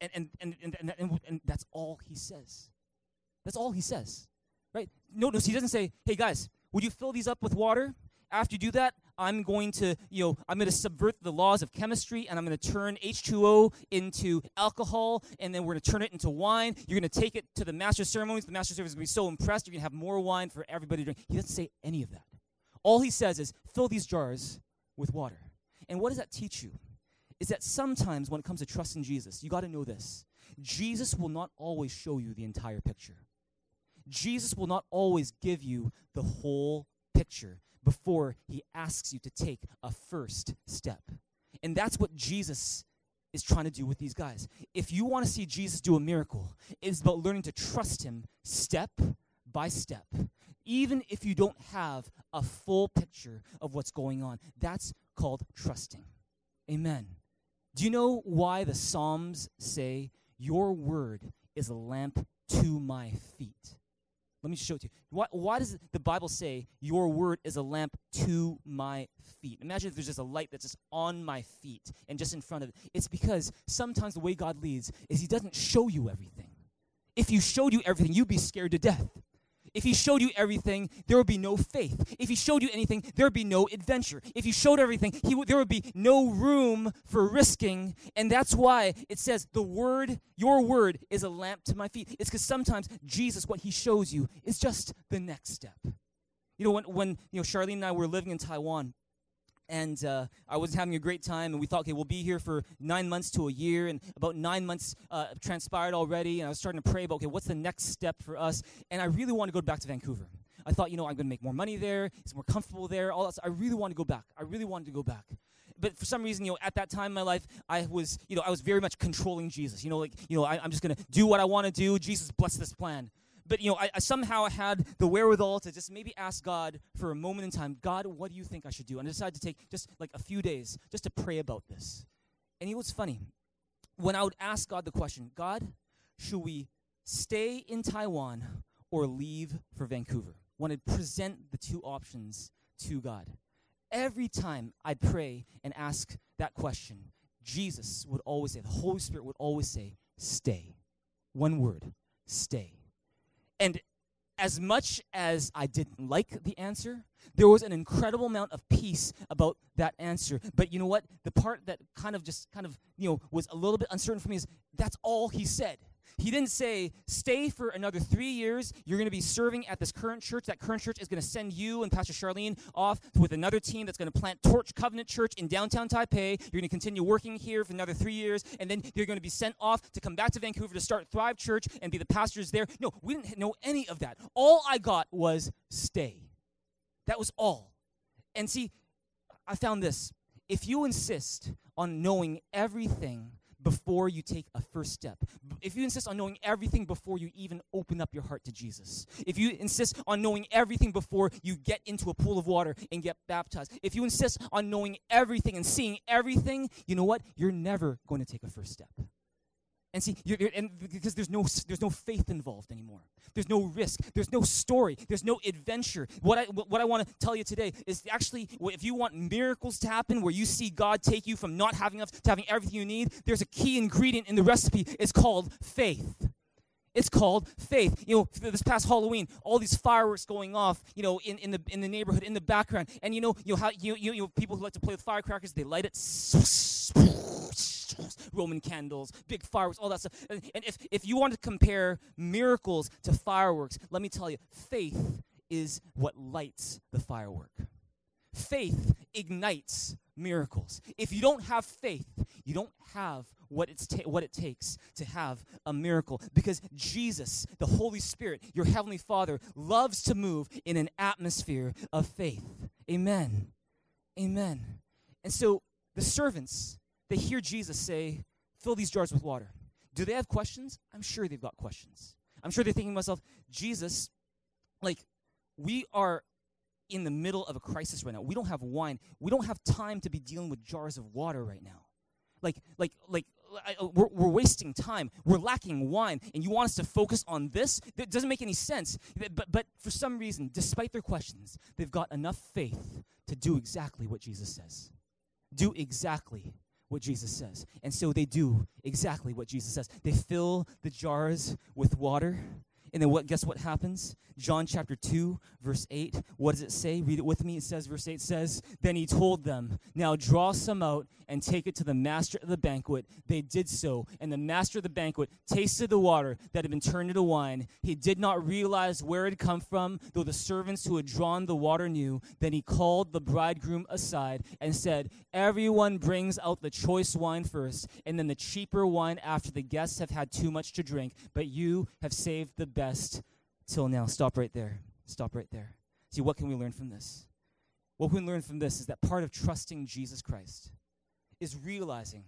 and and and and, and, and, and that's all he says. That's all he says. Right? Notice he doesn't say, hey guys, would you fill these up with water? After you do that, I'm going to, you know, I'm going to subvert the laws of chemistry and I'm going to turn H2O into alcohol and then we're going to turn it into wine. You're going to take it to the master ceremonies. The master service is going to be so impressed. You're going to have more wine for everybody to drink. He doesn't say any of that. All he says is, fill these jars with water. And what does that teach you? Is that sometimes when it comes to trust in Jesus, you got to know this. Jesus will not always show you the entire picture. Jesus will not always give you the whole picture before he asks you to take a first step. And that's what Jesus is trying to do with these guys. If you want to see Jesus do a miracle, it's about learning to trust him step by step, even if you don't have a full picture of what's going on. That's called trusting. Amen. Do you know why the Psalms say, Your word is a lamp to my feet? Let me show it to you. Why, why does the Bible say, Your word is a lamp to my feet? Imagine if there's just a light that's just on my feet and just in front of it. It's because sometimes the way God leads is He doesn't show you everything. If you showed you everything, you'd be scared to death. If he showed you everything, there would be no faith. If he showed you anything, there would be no adventure. If he showed everything, he w- there would be no room for risking. And that's why it says, the word, your word, is a lamp to my feet. It's because sometimes Jesus, what he shows you, is just the next step. You know, when, when you know, Charlene and I were living in Taiwan, and uh, I was having a great time, and we thought, okay, we'll be here for nine months to a year, and about nine months uh, transpired already, and I was starting to pray about, okay, what's the next step for us? And I really want to go back to Vancouver. I thought, you know, I'm going to make more money there, it's more comfortable there, all that. Stuff. I really want to go back. I really wanted to go back. But for some reason, you know, at that time in my life, I was, you know, I was very much controlling Jesus. You know, like, you know, I, I'm just going to do what I want to do. Jesus, bless this plan but you know, I, I, somehow I had the wherewithal to just maybe ask God for a moment in time, God, what do you think I should do? And I decided to take just like a few days just to pray about this. And it was funny. When I would ask God the question, God, should we stay in Taiwan or leave for Vancouver? When I present the two options to God. Every time I'd pray and ask that question, Jesus would always say, the Holy Spirit would always say, stay. One word, stay. And as much as I didn't like the answer, there was an incredible amount of peace about that answer. But you know what? The part that kind of just kind of, you know, was a little bit uncertain for me is that's all he said. He didn't say, stay for another three years. You're going to be serving at this current church. That current church is going to send you and Pastor Charlene off with another team that's going to plant Torch Covenant Church in downtown Taipei. You're going to continue working here for another three years, and then you're going to be sent off to come back to Vancouver to start Thrive Church and be the pastors there. No, we didn't know any of that. All I got was stay. That was all. And see, I found this. If you insist on knowing everything before you take a first step. If you insist on knowing everything before you even open up your heart to Jesus, if you insist on knowing everything before you get into a pool of water and get baptized, if you insist on knowing everything and seeing everything, you know what? You're never going to take a first step. And see, you're, you're, and because there's no there's no faith involved anymore. There's no risk. There's no story. There's no adventure. What I what I want to tell you today is actually, if you want miracles to happen, where you see God take you from not having enough to having everything you need, there's a key ingredient in the recipe. It's called faith. It's called faith. You know, this past Halloween, all these fireworks going off, you know, in, in the in the neighborhood, in the background, and you know, you know how you you, you know, people who like to play with firecrackers, they light it Roman candles, big fireworks, all that stuff. And, and if, if you want to compare miracles to fireworks, let me tell you, faith is what lights the firework. Faith ignites miracles. If you don't have faith, you don't have what, it's ta- what it takes to have a miracle because Jesus, the Holy Spirit, your Heavenly Father, loves to move in an atmosphere of faith. Amen. Amen. And so the servants, they hear Jesus say, Fill these jars with water. Do they have questions? I'm sure they've got questions. I'm sure they're thinking to myself, Jesus, like, we are in the middle of a crisis right now. We don't have wine. We don't have time to be dealing with jars of water right now. Like, like, like, uh, we're, we're wasting time. We're lacking wine, and you want us to focus on this? That doesn't make any sense. But, but for some reason, despite their questions, they've got enough faith to do exactly what Jesus says. Do exactly what Jesus says. And so they do exactly what Jesus says. They fill the jars with water and then what guess what happens? John chapter 2, verse 8. What does it say? Read it with me. It says, verse 8 says, Then he told them, Now draw some out and take it to the master of the banquet. They did so, and the master of the banquet tasted the water that had been turned into wine. He did not realize where it had come from, though the servants who had drawn the water knew. Then he called the bridegroom aside and said, Everyone brings out the choice wine first, and then the cheaper wine after the guests have had too much to drink, but you have saved the best till now. Stop right there. Stop right there. See, what can we learn from this? What we learn from this is that part of trusting Jesus Christ is realizing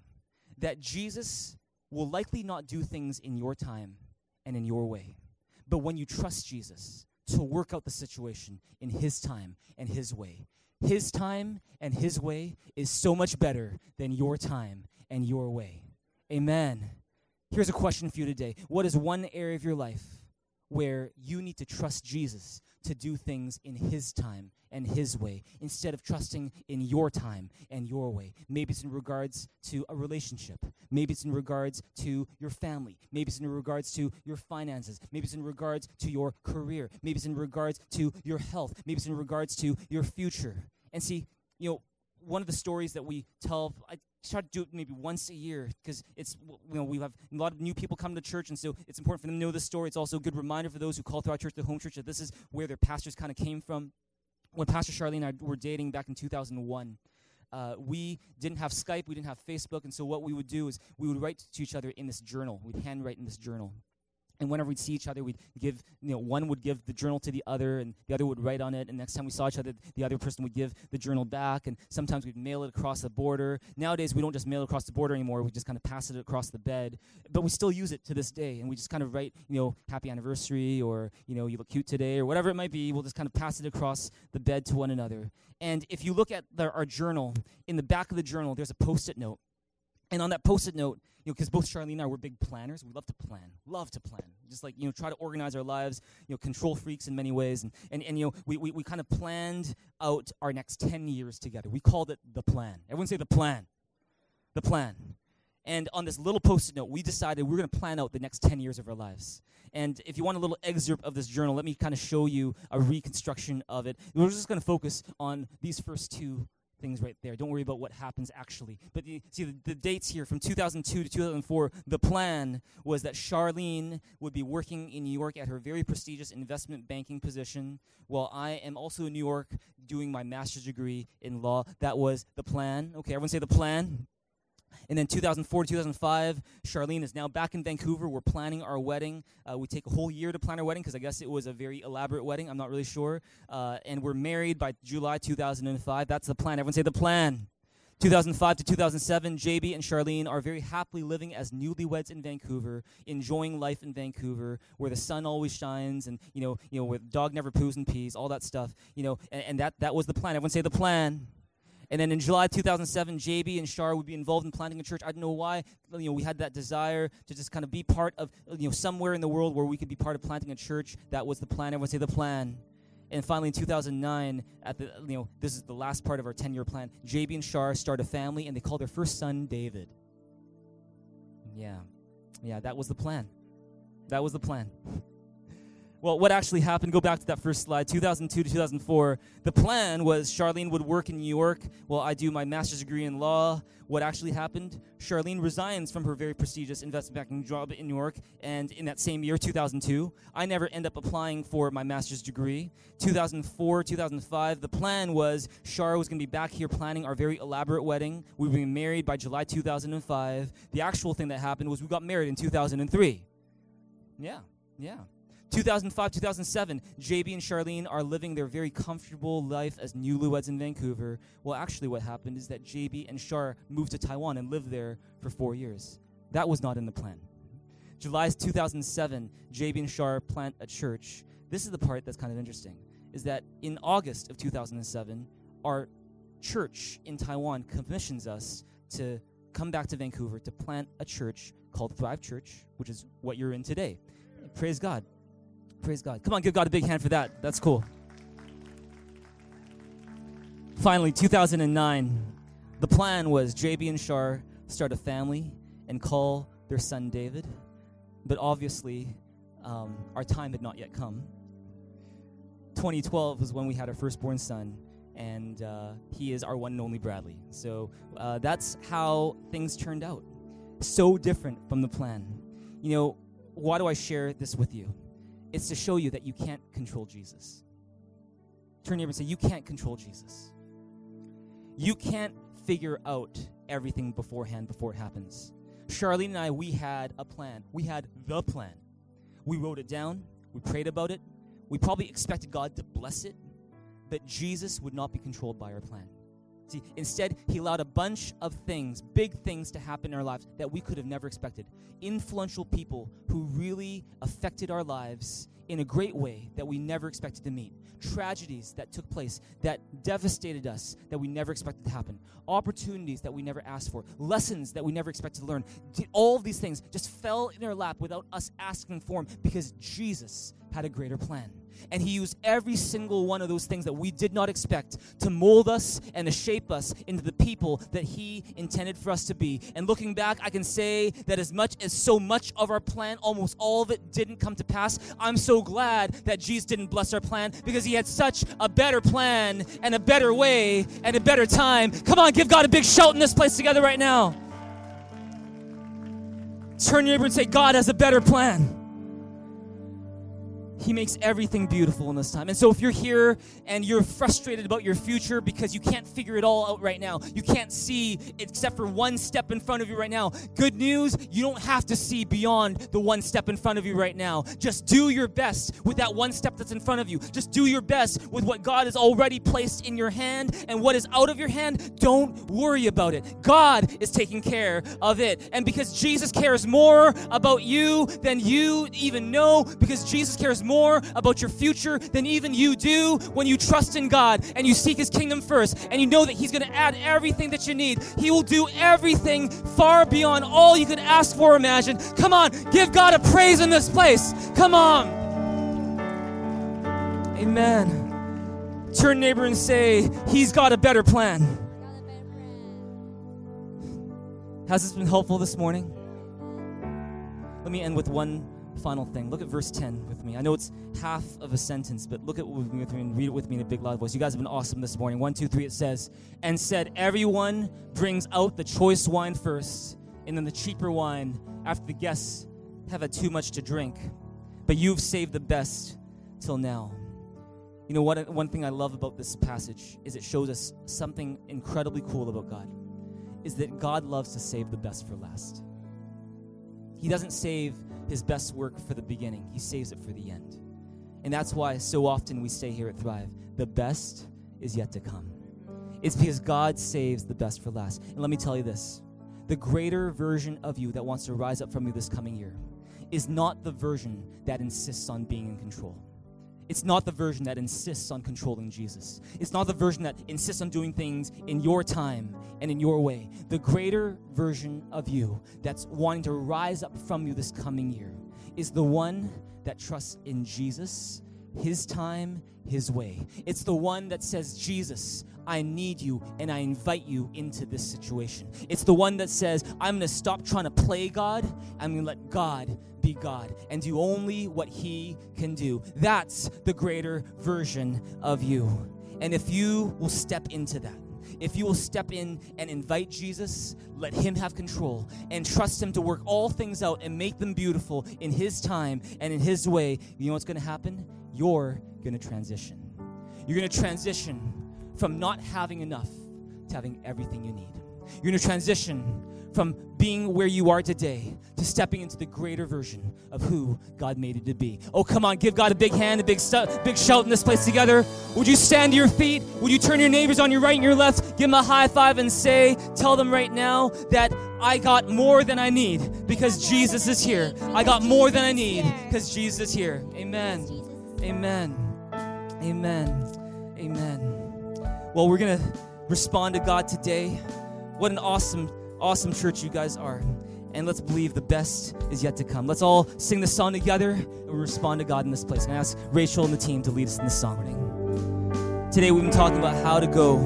that Jesus will likely not do things in your time and in your way. But when you trust Jesus to work out the situation in His time and His way, His time and His way is so much better than your time and your way. Amen. Here's a question for you today What is one area of your life where you need to trust Jesus to do things in His time and His way instead of trusting in your time and your way. Maybe it's in regards to a relationship. Maybe it's in regards to your family. Maybe it's in regards to your finances. Maybe it's in regards to your career. Maybe it's in regards to your health. Maybe it's in regards to your future. And see, you know, one of the stories that we tell, I try to do it maybe once a year because it's you know we have a lot of new people come to church and so it's important for them to know this story. It's also a good reminder for those who call through our church the home church that this is where their pastors kind of came from. When pastor charlene and i were dating back in 2001 uh, we didn't have skype we didn't have facebook and so what we would do is we would write to each other in this journal. We'd handwrite in this journal and whenever we'd see each other, we'd give, you know, one would give the journal to the other, and the other would write on it. And next time we saw each other, the other person would give the journal back. And sometimes we'd mail it across the border. Nowadays, we don't just mail it across the border anymore. We just kind of pass it across the bed. But we still use it to this day. And we just kind of write, you know, happy anniversary, or, you know, you look cute today, or whatever it might be. We'll just kind of pass it across the bed to one another. And if you look at the, our journal, in the back of the journal, there's a post it note. And on that post it note, you know, because both Charlene and I were big planners. We love to plan, love to plan. Just like, you know, try to organize our lives, you know, control freaks in many ways. And, and, and you know, we, we, we kind of planned out our next 10 years together. We called it the plan. Everyone say the plan. The plan. And on this little post it note, we decided we are going to plan out the next 10 years of our lives. And if you want a little excerpt of this journal, let me kind of show you a reconstruction of it. We're just going to focus on these first two things right there. Don't worry about what happens actually. But you see, the, the, dates here from 2002 to 2004, the plan was that Charlene would be working in New York at her very prestigious investment banking position, while I am also in New York doing my master's degree in law. That was the plan. Okay, everyone say the plan. And then 2004 2005, Charlene is now back in Vancouver. We're planning our wedding. Uh, we take a whole year to plan our wedding because I guess it was a very elaborate wedding. I'm not really sure. Uh, and we're married by July 2005. That's the plan. Everyone say the plan. 2005 to 2007, JB and Charlene are very happily living as newlyweds in Vancouver, enjoying life in Vancouver, where the sun always shines, and you know, you know, where the dog never poos and pees, all that stuff. You know, and, and that that was the plan. Everyone say the plan. And then in July 2007, JB and Shar would be involved in planting a church. I don't know why. You know, we had that desire to just kind of be part of, you know, somewhere in the world where we could be part of planting a church. That was the plan. Everyone say the plan. And finally, in 2009, at the you know, this is the last part of our 10-year plan. JB and Shar start a family, and they call their first son David. Yeah, yeah, that was the plan. That was the plan. Well, what actually happened, go back to that first slide, 2002 to 2004. The plan was Charlene would work in New York while I do my master's degree in law. What actually happened? Charlene resigns from her very prestigious investment banking job in New York, and in that same year, 2002, I never end up applying for my master's degree. 2004, 2005, the plan was Char was going to be back here planning our very elaborate wedding. We would be married by July 2005. The actual thing that happened was we got married in 2003. Yeah, yeah. 2005, 2007, JB and Charlene are living their very comfortable life as newlyweds in Vancouver. Well, actually, what happened is that JB and Char moved to Taiwan and lived there for four years. That was not in the plan. July 2007, JB and Char plant a church. This is the part that's kind of interesting, is that in August of 2007, our church in Taiwan commissions us to come back to Vancouver to plant a church called Thrive Church, which is what you're in today. Praise God. Praise God. Come on, give God a big hand for that. That's cool. Finally, 2009, the plan was JB and Shar start a family and call their son David. But obviously, um, our time had not yet come. 2012 was when we had our firstborn son, and uh, he is our one and only Bradley. So uh, that's how things turned out. So different from the plan. You know, why do I share this with you? It's to show you that you can't control Jesus. Turn your neighbor and say, You can't control Jesus. You can't figure out everything beforehand before it happens. Charlene and I, we had a plan. We had the plan. We wrote it down. We prayed about it. We probably expected God to bless it, but Jesus would not be controlled by our plan. See, instead, he allowed a bunch of things, big things, to happen in our lives that we could have never expected. Influential people who really affected our lives in a great way that we never expected to meet. Tragedies that took place that devastated us that we never expected to happen. Opportunities that we never asked for. Lessons that we never expected to learn. All of these things just fell in our lap without us asking for them because Jesus had a greater plan. And He used every single one of those things that we did not expect to mold us and to shape us into the people that He intended for us to be. And looking back, I can say that as much as so much of our plan, almost all of it didn't come to pass, I'm so glad that Jesus didn't bless our plan because He had such a better plan and a better way and a better time. Come on, give God a big shout in this place together right now. Turn your neighbor and say, God has a better plan. He makes everything beautiful in this time. And so if you're here and you're frustrated about your future because you can't figure it all out right now, you can't see except for one step in front of you right now, good news, you don't have to see beyond the one step in front of you right now. Just do your best with that one step that's in front of you. Just do your best with what God has already placed in your hand and what is out of your hand, don't worry about it. God is taking care of it. And because Jesus cares more about you than you even know, because Jesus cares more more about your future than even you do when you trust in God and you seek His kingdom first and you know that He's going to add everything that you need. He will do everything far beyond all you could ask for or imagine. Come on, give God a praise in this place. Come on. Amen. Turn neighbor and say, He's got a better plan. Has this been helpful this morning? Let me end with one final thing. Look at verse 10 with me. I know it's half of a sentence, but look at what with me and read it with me in a big loud voice. You guys have been awesome this morning. One, two, three, it says, And said, Everyone brings out the choice wine first, and then the cheaper wine after the guests have had too much to drink. But you've saved the best till now. You know what? One thing I love about this passage is it shows us something incredibly cool about God. Is that God loves to save the best for last. He doesn't save his best work for the beginning, he saves it for the end. And that's why so often we say here at Thrive the best is yet to come. It's because God saves the best for last. And let me tell you this the greater version of you that wants to rise up from you this coming year is not the version that insists on being in control. It's not the version that insists on controlling Jesus. It's not the version that insists on doing things in your time and in your way. The greater version of you that's wanting to rise up from you this coming year is the one that trusts in Jesus, His time, His way. It's the one that says, Jesus, I need you and I invite you into this situation. It's the one that says, I'm going to stop trying to play God. I'm going to let God be God and do only what He can do. That's the greater version of you. And if you will step into that, if you will step in and invite Jesus, let Him have control, and trust Him to work all things out and make them beautiful in His time and in His way, you know what's going to happen? You're going to transition. You're going to transition from not having enough to having everything you need. You're going to transition from being where you are today to stepping into the greater version of who God made you to be. Oh, come on, give God a big hand, a big, stu- big shout in this place together. Would you stand to your feet? Would you turn your neighbors on your right and your left? Give them a high five and say, tell them right now that I got more than I need because Jesus is here. I got more than I need because Jesus is here. Amen. Amen. Amen. Amen. Well, we're going to respond to God today. What an awesome awesome church you guys are. And let's believe the best is yet to come. Let's all sing the song together and we respond to God in this place. And I ask Rachel and the team to lead us in the song. Today we've been talking about how to go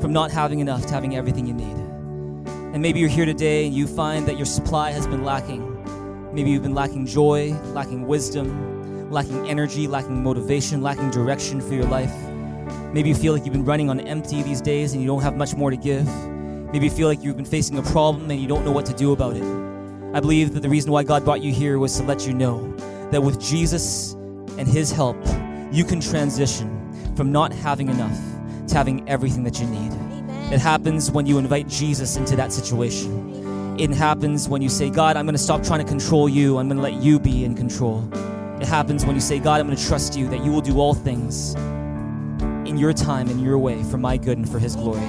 from not having enough to having everything you need. And maybe you're here today and you find that your supply has been lacking. Maybe you've been lacking joy, lacking wisdom, lacking energy, lacking motivation, lacking direction for your life. Maybe you feel like you've been running on empty these days and you don't have much more to give. Maybe you feel like you've been facing a problem and you don't know what to do about it. I believe that the reason why God brought you here was to let you know that with Jesus and His help, you can transition from not having enough to having everything that you need. Amen. It happens when you invite Jesus into that situation. It happens when you say, God, I'm going to stop trying to control you. I'm going to let you be in control. It happens when you say, God, I'm going to trust you that you will do all things in your time in your way for my good and for His glory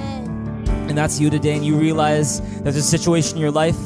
and that's you today, and you realize there's a situation in your life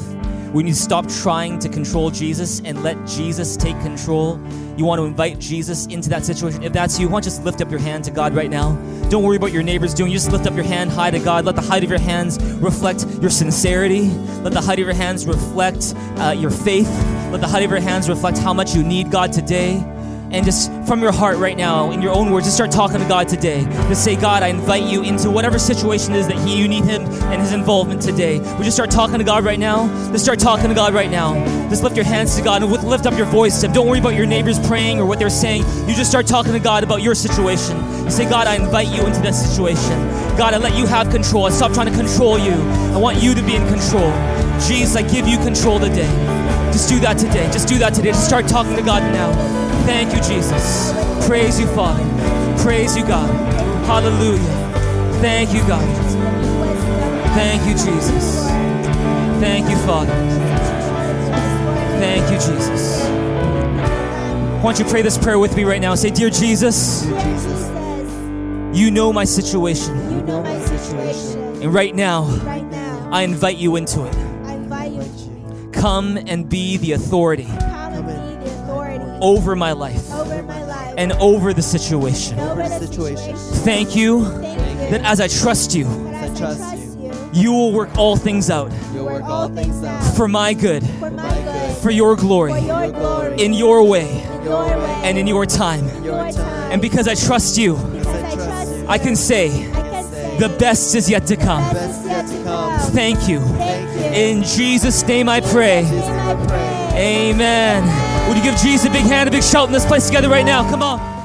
we need to stop trying to control Jesus and let Jesus take control. You want to invite Jesus into that situation. If that's you, why don't you just lift up your hand to God right now? Don't worry about your neighbors doing. You just lift up your hand high to God. Let the height of your hands reflect your sincerity. Let the height of your hands reflect uh, your faith. Let the height of your hands reflect how much you need God today and just from your heart right now, in your own words, just start talking to God today. Just say, God, I invite you into whatever situation is that He you need Him and His involvement today. Would you start talking to God right now? Just start talking to God right now. Just lift your hands to God and lift up your voice. And don't worry about your neighbors praying or what they're saying. You just start talking to God about your situation. You say, God, I invite you into that situation. God, I let you have control. I stop trying to control you. I want you to be in control. Jesus, I give you control today. Just do that today. Just do that today. Just start talking to God now. Thank you, Jesus. Praise you, Father. Praise you, God. Hallelujah. Thank you, God. Thank you, Jesus. Thank you, Father. Thank you, Jesus. Why don't you pray this prayer with me right now? Say, Dear Jesus, you know my situation. You know my situation. And right now, right now I invite you into it. Come and be the authority over my life, over my and over the situation. over the situation. Thank you Thank you that as I trust you, I trust you, you will work all things out you work all things out for my good, for my good, for your glory, for your glory, in your way, in your way, and in your time. your time. And because I trust you, I trust you, I can say, I can say the best is yet to come. yet to come. Thank you. Thank you. In Jesus' name I pray. In Jesus' name I pray. Amen. Would you give Jesus a big hand, a big shout in this place together right now? Come on.